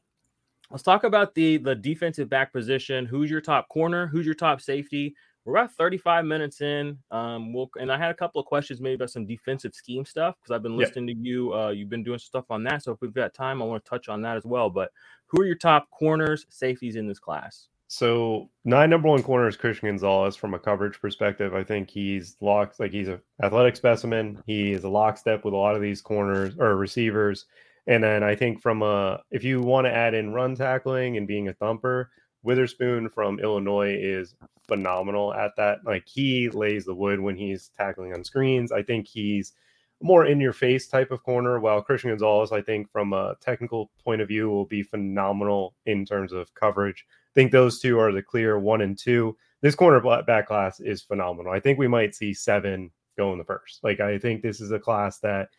[SPEAKER 1] Let's talk about the the defensive back position. Who's your top corner? Who's your top safety? We're about 35 minutes in. Um, we'll and I had a couple of questions maybe about some defensive scheme stuff because I've been listening to you. Uh, you've been doing stuff on that. So if we've got time, I want to touch on that as well. But who are your top corners, safeties in this class?
[SPEAKER 2] So nine number one corner is Christian Gonzalez from a coverage perspective. I think he's locked like he's an athletic specimen. He is a lockstep with a lot of these corners or receivers. And then I think from a if you want to add in run tackling and being a thumper, Witherspoon from Illinois is phenomenal at that. Like he lays the wood when he's tackling on screens. I think he's more in your face type of corner, while Christian Gonzalez, I think from a technical point of view, will be phenomenal in terms of coverage I think those two are the clear one and two. This cornerback class is phenomenal. I think we might see seven go in the first. Like I think this is a class that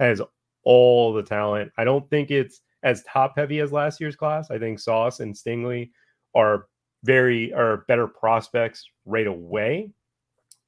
[SPEAKER 2] has all the talent. I don't think it's as top heavy as last year's class. I think Sauce and Stingley are very are better prospects right away.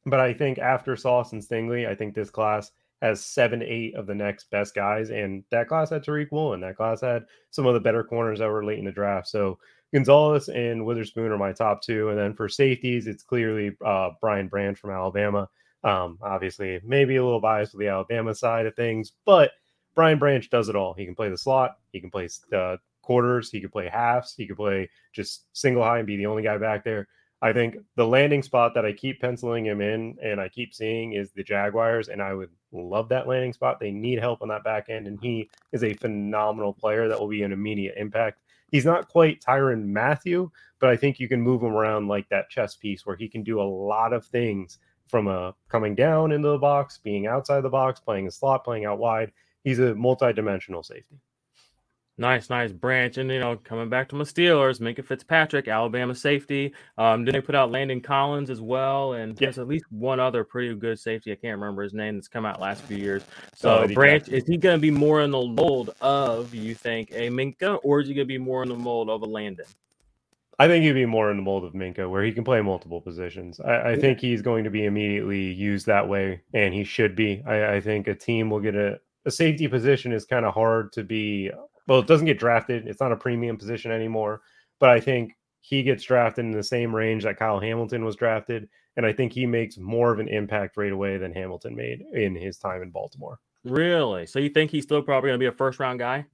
[SPEAKER 2] But I think after Sauce and Stingley, I think this class has seven, eight of the next best guys. And that class had Tariq Woolen. That class had some of the better corners that were late in the draft. So Gonzalez and Witherspoon are my top two, and then for safeties, it's clearly uh, Brian Branch from Alabama. Um, obviously, maybe a little biased with the Alabama side of things, but Brian Branch does it all. He can play the slot, he can play uh, quarters, he can play halves, he can play just single high and be the only guy back there. I think the landing spot that I keep penciling him in and I keep seeing is the Jaguars, and I would love that landing spot. They need help on that back end, and he is a phenomenal player that will be an immediate impact he's not quite Tyrann Mathieu, but I think you can move him around like that chess piece where he can do a lot of things from a uh, coming down into the box, being outside the box, playing a slot, playing out wide. He's a multi-dimensional safety.
[SPEAKER 1] Nice, nice branch. And, you know, coming back to my Steelers, Minkah Fitzpatrick, Alabama safety. Um, then they put out Landon Collins as well. And there's at least one other pretty good safety. I can't remember his name that's come out last few years. So, oh, Branch, is he going to be more in the mold of, you think, a Minkah, or is he going to be more in the mold of a Landon?
[SPEAKER 2] I think he'd be more in the mold of Minkah, where he can play multiple positions. I, I think he's going to be immediately used that way, and he should be. I, I think a team will get a, a safety position is kind of hard to be well, it doesn't get drafted. It's not a premium position anymore. But I think he gets drafted in the same range that Kyle Hamilton was drafted. And I think he makes more of an impact right away than Hamilton made in his time in Baltimore.
[SPEAKER 1] Really? So you think he's still probably going to be a first round guy?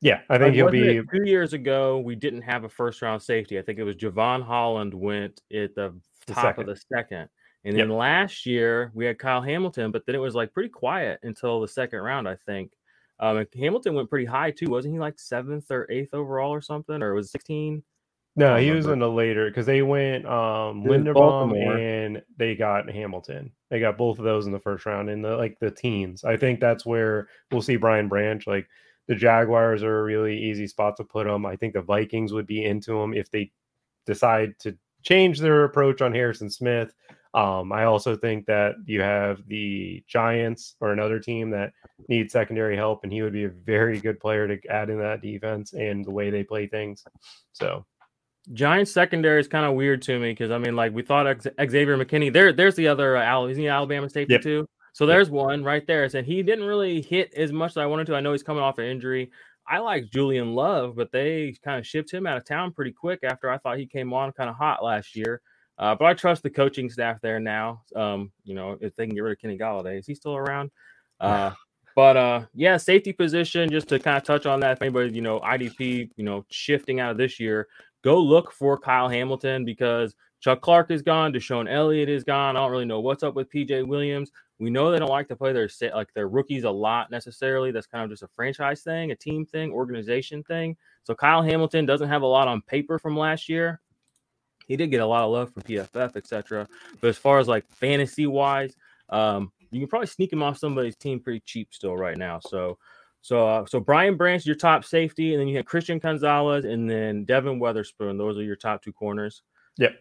[SPEAKER 2] Yeah, I think he'll be.
[SPEAKER 1] Two years ago, we didn't have a first round safety. I think it was Jevon Holland went at the top of the second. And then yep. last year, we had Kyle Hamilton, but then it was like pretty quiet until the second round, I think. Um, Hamilton went pretty high too, wasn't he? Like seventh or eighth overall or something, or was sixteen?
[SPEAKER 2] No, he was in the later because they went um Linderbaum and they got Hamilton. They got both of those in the first round in the like the teens. I think that's where we'll see Brian Branch. Like the Jaguars are a really easy spot to put him. I think the Vikings would be into him if they decide to change their approach on Harrison Smith. Um, I also think that you have the Giants or another team that needs secondary help, and he would be a very good player to add in that defense and the way they play things. So,
[SPEAKER 1] Giants secondary is kind of weird to me because I mean, like we thought Xavier McKinney. There, there's the other uh, is he Alabama safety yep. too? So there's one right there. Said he didn't really hit as much as I wanted to. I know he's coming off an injury. I like Julian Love, but they kind of shipped him out of town pretty quick after I thought he came on kind of hot last year. Uh, but I trust the coaching staff there now. Um, you know, if they can get rid of Kenny Golladay, is he still around? Uh, but uh, yeah, safety position. Just to kind of touch on that, if anybody, you know, IDP, you know, shifting out of this year, go look for Kyle Hamilton because Chuck Clark is gone, DeShon Elliott is gone. I don't really know what's up with PJ Williams. We know they don't like to play their like their rookies a lot necessarily. That's kind of just a franchise thing, a team thing, organization thing. So Kyle Hamilton doesn't have a lot on paper from last year. He did get a lot of love from PFF, etc. But as far as like fantasy wise, um, you can probably sneak him off somebody's team pretty cheap still right now. So, so, uh, so Brian Branch, your top safety, and then you have Christian Gonzalez, and then Devon Witherspoon. Those are your top two corners.
[SPEAKER 2] Yep.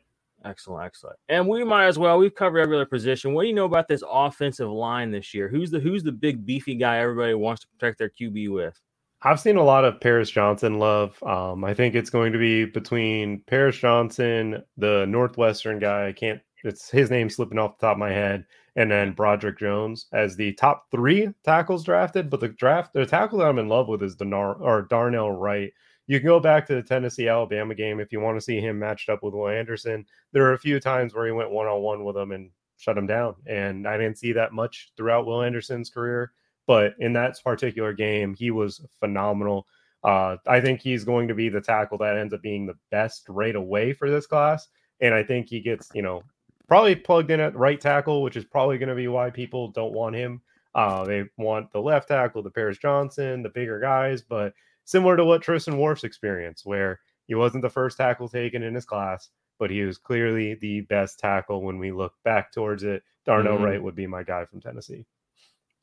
[SPEAKER 1] Excellent, excellent. And we might as well. We've covered every other position. What do you know about this offensive line this year? Who's the who's the big beefy guy everybody wants to protect their QB with?
[SPEAKER 2] I've seen a lot of Paris Johnson love. Um, I think it's going to be between Paris Johnson, the Northwestern guy. I can't. It's his name slipping off the top of my head, and then Broderick Jones as the top three tackles drafted. But the draft, the tackle that I'm in love with is Darnar or Darnell Wright. You can go back to the Tennessee Alabama game if you want to see him matched up with Will Anderson. There are a few times where he went one on one with him and shut him down, and I didn't see that much throughout Will Anderson's career. But in that particular game, he was phenomenal. Uh, I think he's going to be the tackle that ends up being the best right away for this class. And I think he gets, you know, probably plugged in at right tackle, which is probably going to be why people don't want him. Uh, they want the left tackle, the Paris Johnson, the bigger guys, but similar to what Tristan Wirfs experience, where he wasn't the first tackle taken in his class, but he was clearly the best tackle when we look back towards it. Darnell mm-hmm. Wright would be my guy from Tennessee.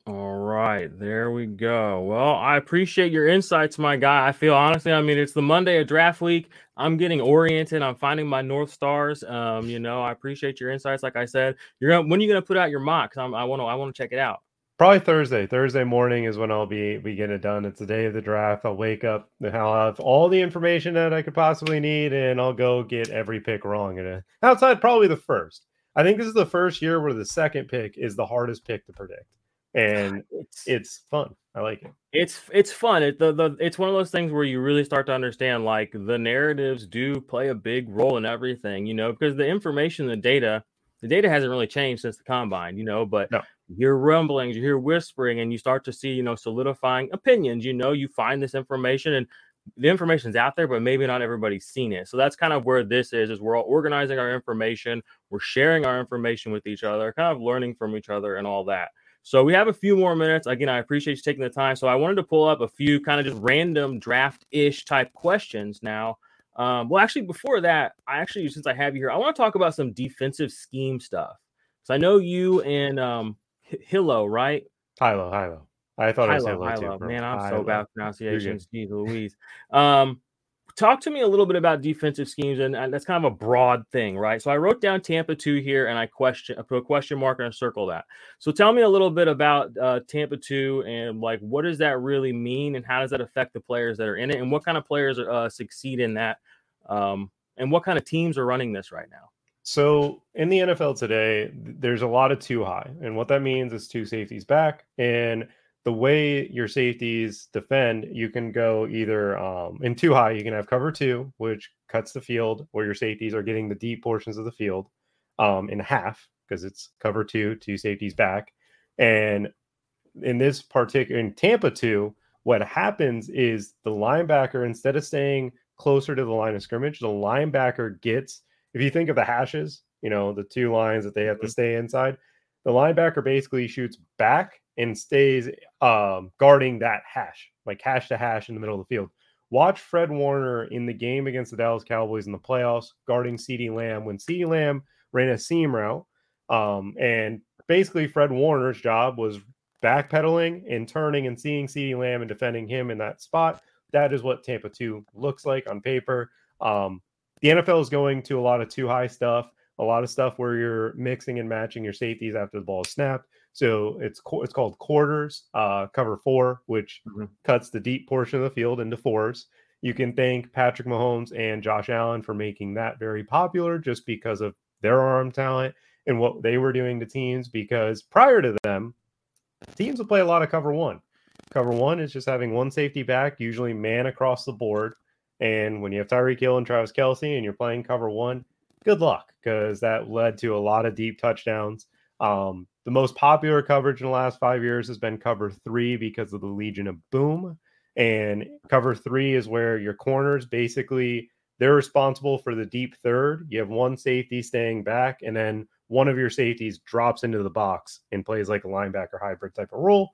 [SPEAKER 1] All right, there we go. Well, I appreciate your insights, my guy. I feel honestly, I mean, it's the Monday of draft week. I'm getting oriented. I'm finding my north stars. Um, you know, I appreciate your insights. Like I said, you're gonna when are you gonna put out your mock? I want to, I want to check it out.
[SPEAKER 2] Probably Thursday. Thursday morning is when I'll be be getting it done. It's the day of the draft. I'll wake up and I'll have all the information that I could possibly need, and I'll go get every pick wrong. And outside, probably the first. I think this is the first year where the second pick is the hardest pick to predict and it's it's fun. I like it.
[SPEAKER 1] It's it's fun. It the, the it's one of those things where you really start to understand like the narratives do play a big role in everything, you know, because the information, the data, the data hasn't really changed since the combine, you know, but no. you hear rumblings, you hear whispering, and you start to see, you know, solidifying opinions. You know, you find this information and the information's out there, but maybe not everybody's seen it. So that's kind of where this is, is we're all organizing our information, we're sharing our information with each other, kind of learning from each other and all that. So we have a few more minutes. Again, I appreciate you taking the time. So I wanted to pull up a few kind of just random draft ish type questions now. Um, well, actually, before that, I actually, since I have you here, I want to talk about some defensive scheme stuff. So I know you and um, Hilo, right?
[SPEAKER 2] Hilo, Hilo. I thought Hilo,
[SPEAKER 1] I was Hilo. Too, Man, I'm Hilo. so bad pronunciations. Jeez Louise. Um, talk to me a little bit about defensive schemes, and, and, that's kind of a broad thing, right? So I wrote down Tampa two here, and I question I put a question mark and a circle that. So tell me a little bit about uh, Tampa two, and like what does that really mean, and how does that affect the players that are in it, and what kind of players uh, succeed in that, um, and what kind of teams are running this right now?
[SPEAKER 2] So in the NFL today, there's a lot of two high, and what that means is two safeties back and the way your safeties defend, you can go either um, in too high, you can have cover two, which cuts the field where your safeties are getting the deep portions of the field um, in half because it's cover two, two safeties back. And in this particular, in Tampa two, what happens is the linebacker, instead of staying closer to the line of scrimmage, the linebacker gets, if you think of the hashes, you know, the two lines that they have to mm-hmm. stay inside, the linebacker basically shoots back and stays um, guarding that hash, like hash to hash in the middle of the field. Watch Fred Warner in the game against the Dallas Cowboys in the playoffs, guarding CeeDee Lamb when CeeDee Lamb ran a seam route. Um, and basically, Fred Warner's job was backpedaling and turning and seeing CeeDee Lamb and defending him in that spot. That is what Tampa 2 looks like on paper. Um, the NFL is going to a lot of too high stuff, a lot of stuff where you're mixing and matching your safeties after the ball is snapped. So it's it's called quarters, uh, cover four, which mm-hmm. cuts the deep portion of the field into fours. You can thank Patrick Mahomes and Josh Allen for making that very popular, just because of their arm talent and what they were doing to teams. Because prior to them, teams would play a lot of cover one. Cover one is just having one safety back, usually man across the board. And when you have Tyreek Hill and Travis Kelce, and you're playing cover one, good luck because that led to a lot of deep touchdowns. Um, the most popular coverage in the last five years has been cover three because of the Legion of Boom. And cover three is where your corners basically they're responsible for the deep third. You have one safety staying back, and then one of your safeties drops into the box and plays like a linebacker hybrid type of role.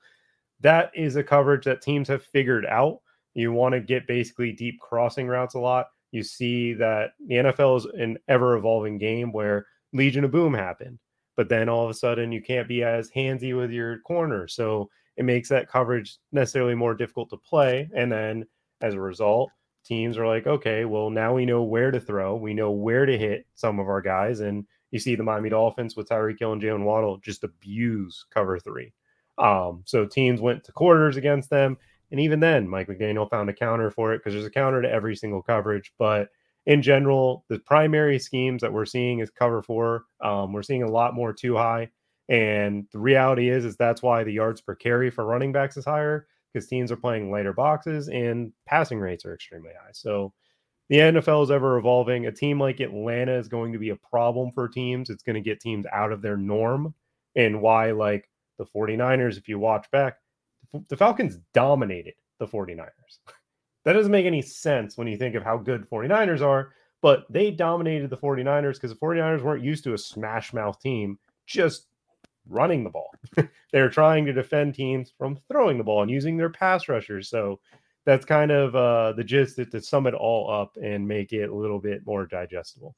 [SPEAKER 2] That is a coverage that teams have figured out. You want to get basically deep crossing routes a lot. You see that the NFL is an ever evolving game where Legion of Boom happened but then all of a sudden you can't be as handsy with your corner. So it makes that coverage necessarily more difficult to play. And then as a result, teams are like, okay, well, now we know where to throw. We know where to hit some of our guys. And you see the Miami Dolphins with Tyreek Hill and Jaylen Waddle just abuse cover three. Um, so teams went to quarters against them. And even then, Mike McDaniel found a counter for it because there's a counter to every single coverage. But in general, the primary schemes that we're seeing is cover four. Um, we're seeing a lot more too high. And the reality is, is that's why the yards per carry for running backs is higher because teams are playing lighter boxes and passing rates are extremely high. So the NFL is ever evolving. A team like Atlanta is going to be a problem for teams. It's going to get teams out of their norm. And why, like the 49ers, if you watch back, the Falcons dominated the 49ers. that doesn't make any sense when you think of how good 49ers are, but they dominated the 49ers because the 49ers weren't used to a smash mouth team just running the ball. They're trying to defend teams from throwing the ball and using their pass rushers. So that's kind of uh, the gist to sum it all up and make it a little bit more digestible.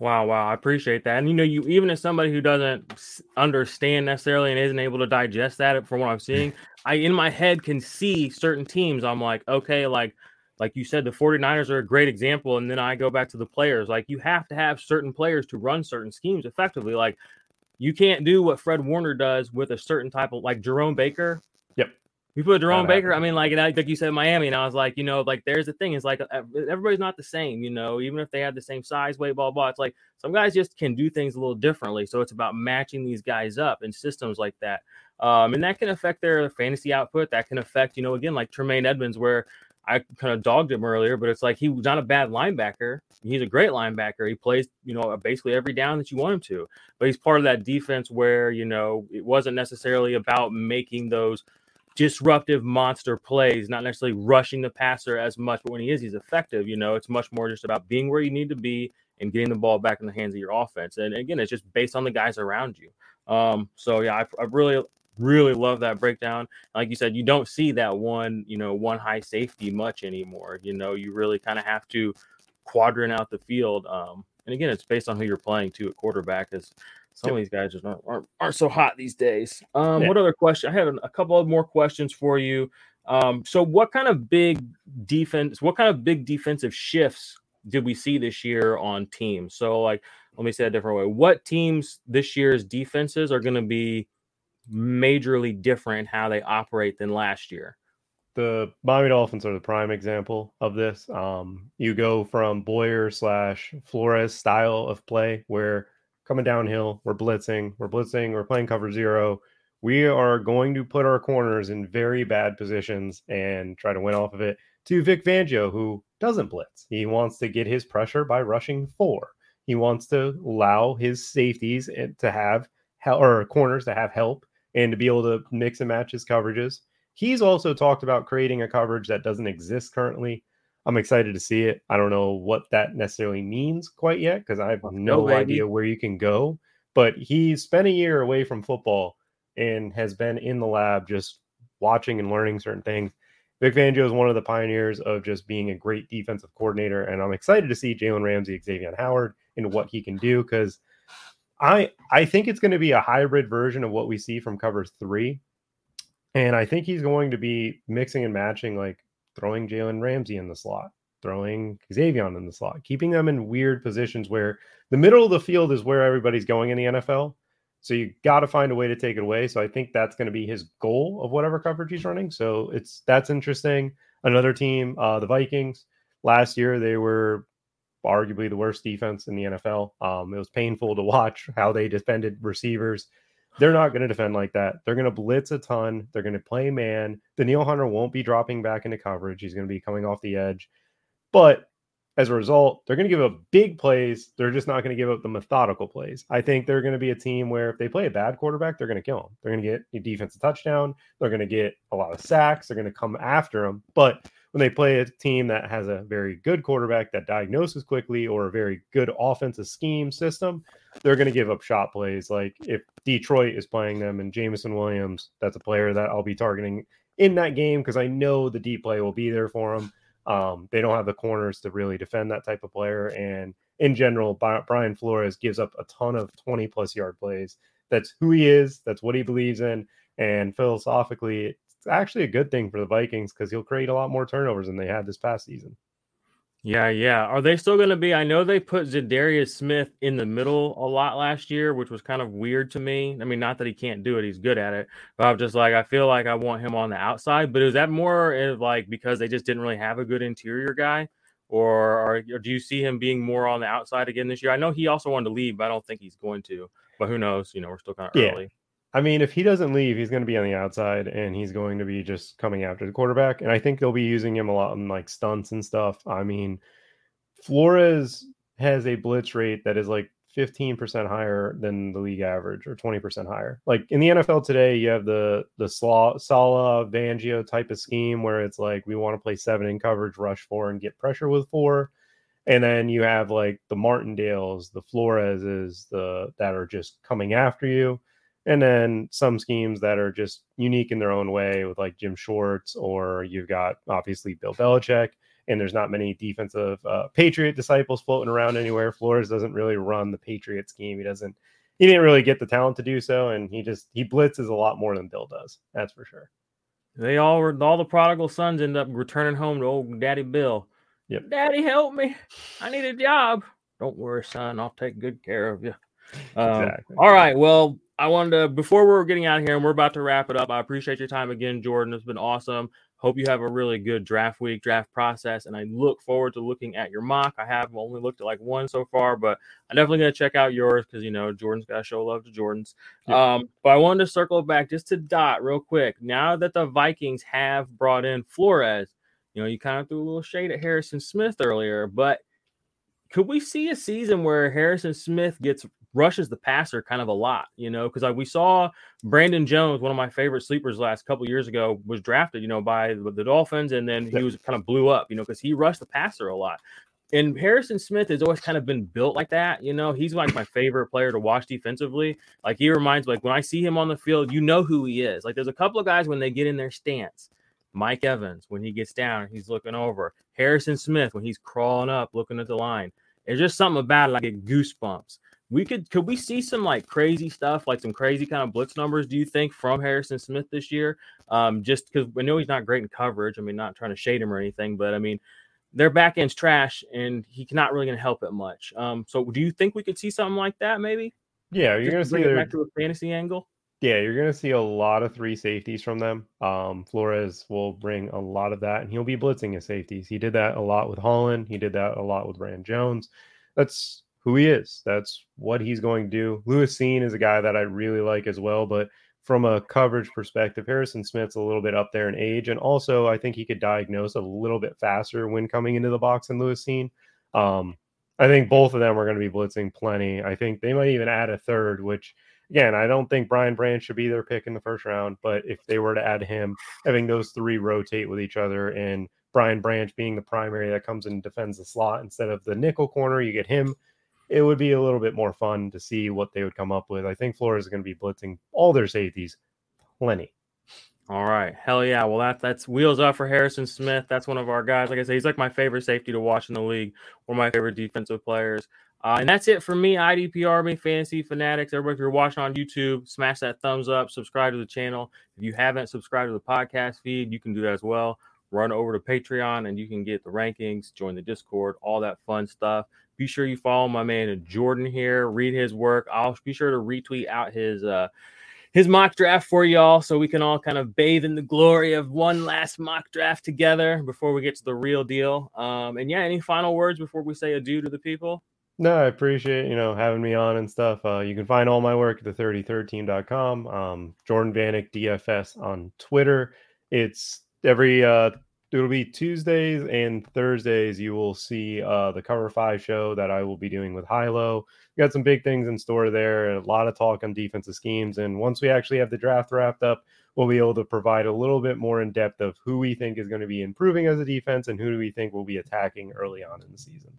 [SPEAKER 1] Wow, wow, I appreciate that. And you know, you even as somebody who doesn't understand necessarily and isn't able to digest that from what I'm seeing, I in my head can see certain teams. I'm like, okay, like like you said, the 49ers are a great example. And then I go back to the players. Like you have to have certain players to run certain schemes effectively. Like you can't do what Fred Warner does with a certain type of like Jerome Baker. You put Jerome Baker, I mean, like like you said, Miami, and I was like, you know, like there's the thing. It's like everybody's not the same, you know, even if they have the same size, weight, blah, blah. It's like some guys just can do things a little differently. So it's about matching these guys up in systems like that. Um, and that can affect their fantasy output. That can affect, you know, again, like Tremaine Edmunds, where I kind of dogged him earlier, but it's like he was not a bad linebacker. He's a great linebacker. He plays, you know, basically every down that you want him to. But he's part of that defense where, you know, it wasn't necessarily about making those disruptive monster plays, not necessarily rushing the passer as much, but when he is, he's effective. You know, it's much more just about being where you need to be and getting the ball back in the hands of your offense. And again, it's just based on the guys around you. Um, so yeah, I, I really really love that breakdown. Like you said, you don't see that one, you know, one high safety much anymore. You know, you really kind of have to quadrant out the field. Um, and again, it's based on who you're playing to at quarterback. As some of these guys just aren't, aren't, aren't so hot these days. Um, yeah. What other question? I have a couple of more questions for you. Um, so, what kind of big defense? What kind of big defensive shifts did we see this year on teams? So, like, let me say it a different way. What teams this year's defenses are going to be majorly different how they operate than last year.
[SPEAKER 2] The Miami Dolphins are the prime example of this. Um, you go from Boyer slash Flores style of play where coming downhill, we're blitzing, we're blitzing, we're playing cover zero. We are going to put our corners in very bad positions and try to win off of it. To Vic Fangio, who doesn't blitz, he wants to get his pressure by rushing four. He wants to allow his safeties eh, to have help or corners to have help and to be able to mix and match his coverages. He's also talked about creating a coverage that doesn't exist currently. I'm excited to see it. I don't know what that necessarily means quite yet because I have no idea where you can go. But he spent a year away from football and has been in the lab just watching and learning certain things. Vic Fangio is one of the pioneers of just being a great defensive coordinator, and I'm excited to see Jalen Ramsey, Xavier Howard, and what he can do because I I think it's going to be a hybrid version of what we see from cover three, and I think he's going to be mixing and matching, like throwing Jalen Ramsey in the slot, throwing Xavier in the slot, keeping them in weird positions where the middle of the field is where everybody's going in the NFL. So you got to find a way to take it away. So I think that's going to be his goal of whatever coverage he's running. So it's that's interesting. Another team, uh, the Vikings. Last year they were arguably the worst defense in the NFL. Um, it was painful to watch how they defended receivers. They're not going to defend like that. They're going to blitz a ton. They're going to play man. Danielle Hunter won't be dropping back into coverage. He's going to be coming off the edge. But as a result, they're going to give up big plays. They're just not going to give up the methodical plays. I think they're going to be a team where if they play a bad quarterback, they're going to kill them. They're going to get a defensive touchdown. They're going to get a lot of sacks. They're going to come after them. But when they play a team that has a very good quarterback that diagnoses quickly or a very good offensive scheme system, they're going to give up shot plays. Like if Detroit is playing them and Jameson Williams, that's a player that I'll be targeting in that game because I know the deep play will be there for them. Um, they don't have the corners to really defend that type of player. And in general, Brian Flores gives up a ton of 20 plus yard plays. That's who he is, that's what he believes in. And philosophically, it's actually a good thing for the Vikings because he'll create a lot more turnovers than they had this past season.
[SPEAKER 1] Yeah, yeah. Are they still going to be? I know they put Za'Darius Smith in the middle a lot last year, which was kind of weird to me. I mean, not that he can't do it; he's good at it. But I'm just like, I feel like I want him on the outside. But is that more like because they just didn't really have a good interior guy, or, or, or do you see him being more on the outside again this year? I know he also wanted to leave, but I don't think he's going to. But who knows? You know, we're still kind of
[SPEAKER 2] yeah.
[SPEAKER 1] early.
[SPEAKER 2] I mean, if he doesn't leave, he's going to be on the outside and he's going to be just coming after the quarterback. And I think they'll be using him a lot in like stunts and stuff. I mean, Flores has a blitz rate that is like 15% higher than the league average or 20% higher. Like in the NFL today, you have the the Saleh Fangio type of scheme where it's like we want to play seven in coverage, rush four, and get pressure with four. And then you have like the Martindales, the Floreses, the that are just coming after you. And then some schemes that are just unique in their own way with like Jim Schwartz, or you've got obviously Bill Belichick and there's not many defensive uh, Patriot disciples floating around anywhere. Flores doesn't really run the Patriot scheme. He doesn't. He didn't really get the talent to do so, and he just he blitzes a lot more than Bill does. That's for sure.
[SPEAKER 1] They all were all the prodigal sons end up returning home to old Daddy Bill.
[SPEAKER 2] Yep.
[SPEAKER 1] Daddy, help me! I need a job. Don't worry, son. I'll take good care of you. Um, exactly. All right. Well, I wanted to before we're getting out of here and we're about to wrap it up. I appreciate your time again, Jordan. It's been awesome. Hope you have a really good draft week, draft process, and I look forward to looking at your mock. I have only looked at like one so far, but I'm definitely gonna check out yours because you know Jordan's got to show love to Jordan's. Yeah. Um, but I wanted to circle back just to dot real quick. Now that the Vikings have brought in Flores, you know, you kind of threw a little shade at Harrison Smith earlier, but could we see a season where Harrison Smith gets rushes the passer kind of a lot, you know, because like we saw Brandon Jones, one of my favorite sleepers last couple years ago, was drafted, you know, by the, Dolphins, and then he was kind of blew up, you know, because he rushed the passer a lot. And Harrison Smith has always kind of been built like that, you know. He's like my favorite player to watch defensively. Like he reminds me, like when I see him on the field, you know who he is. Like there's a couple of guys when they get in their stance. Mike Evans, when he gets down, he's looking over. Harrison Smith, when he's crawling up, looking at the line. There's just something about it, like get goosebumps we could could we see some like crazy stuff, like some crazy kind of blitz numbers? Do you think from Harrison Smith this year? Um, just because we know he's not great in coverage. I mean, not trying to shade him or anything, but I mean, their back end's trash, and he's not really going to help it much. Um, so do you think we could see something like that? Maybe.
[SPEAKER 2] Yeah, you're going to see
[SPEAKER 1] it back to a fantasy angle.
[SPEAKER 2] Yeah, you're going to see a lot of three safeties from them. Um, Flores will bring a lot of that, and he'll be blitzing his safeties. He did that a lot with Holland. He did that a lot with Rand Jones. That's who he is. That's what he's going to do. Lewis Cine is a guy that I really like as well, but from a coverage perspective, Harrison Smith's a little bit up there in age, and also I think he could diagnose a little bit faster when coming into the box than Lewis Cine. Um, I think both of them are going to be blitzing plenty. I think they might even add a third, which again, I don't think Brian Branch should be their pick in the first round, but if they were to add him, having those three rotate with each other and Brian Branch being the primary that comes and defends the slot instead of the nickel corner, you get him it would be a little bit more fun to see what they would come up with. I think Flores is going to be blitzing all their safeties plenty.
[SPEAKER 1] All right. Hell yeah. Well, that, that's wheels up for Harrison Smith. That's one of our guys. Like I say, he's like my favorite safety to watch in the league, one of my favorite defensive players. Uh, and that's it for me, IDP Army, Fantasy Fanatics. Everybody, if you're watching on YouTube, smash that thumbs up, subscribe to the channel. If you haven't subscribed to the podcast feed, you can do that as well. Run over to Patreon and you can get the rankings, join the Discord, all that fun stuff. Be sure you follow my man Jordan here. Read his work. I'll be sure to retweet out his uh his mock draft for y'all so we can all kind of bathe in the glory of one last mock draft together before we get to the real deal. Um, and yeah, any final words before we say adieu to the people?
[SPEAKER 2] No, I appreciate, you know, having me on and stuff. Uh, you can find all my work at the 33rdteam.com. Um, Jordan Vanek DFS on Twitter. It's every uh, it'll be Tuesdays and Thursdays. You will see uh, the Cover Five show that I will be doing with Hilo. We got some big things in store there. A lot of talk on defensive schemes, and once we actually have the draft wrapped up, we'll be able to provide a little bit more in depth of who we think is going to be improving as a defense and who do we think will be attacking early on in the season.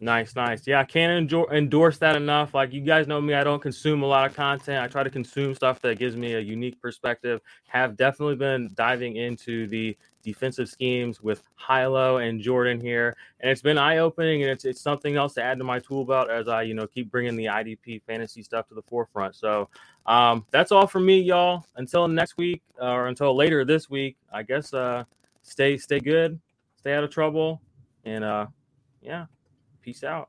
[SPEAKER 1] Nice, nice. Yeah, I can't endorse that enough. Like you guys know me, I don't consume a lot of content. I try to consume stuff that gives me a unique perspective. Have definitely been diving into the defensive schemes with Hilo and Jordan here, and it's been eye opening, and it's it's something else to add to my tool belt as I you know keep bringing the IDP fantasy stuff to the forefront. So um, that's all from me, y'all. Until next week or until later this week, I guess. Uh, stay stay good, stay out of trouble, and uh, yeah. Peace out.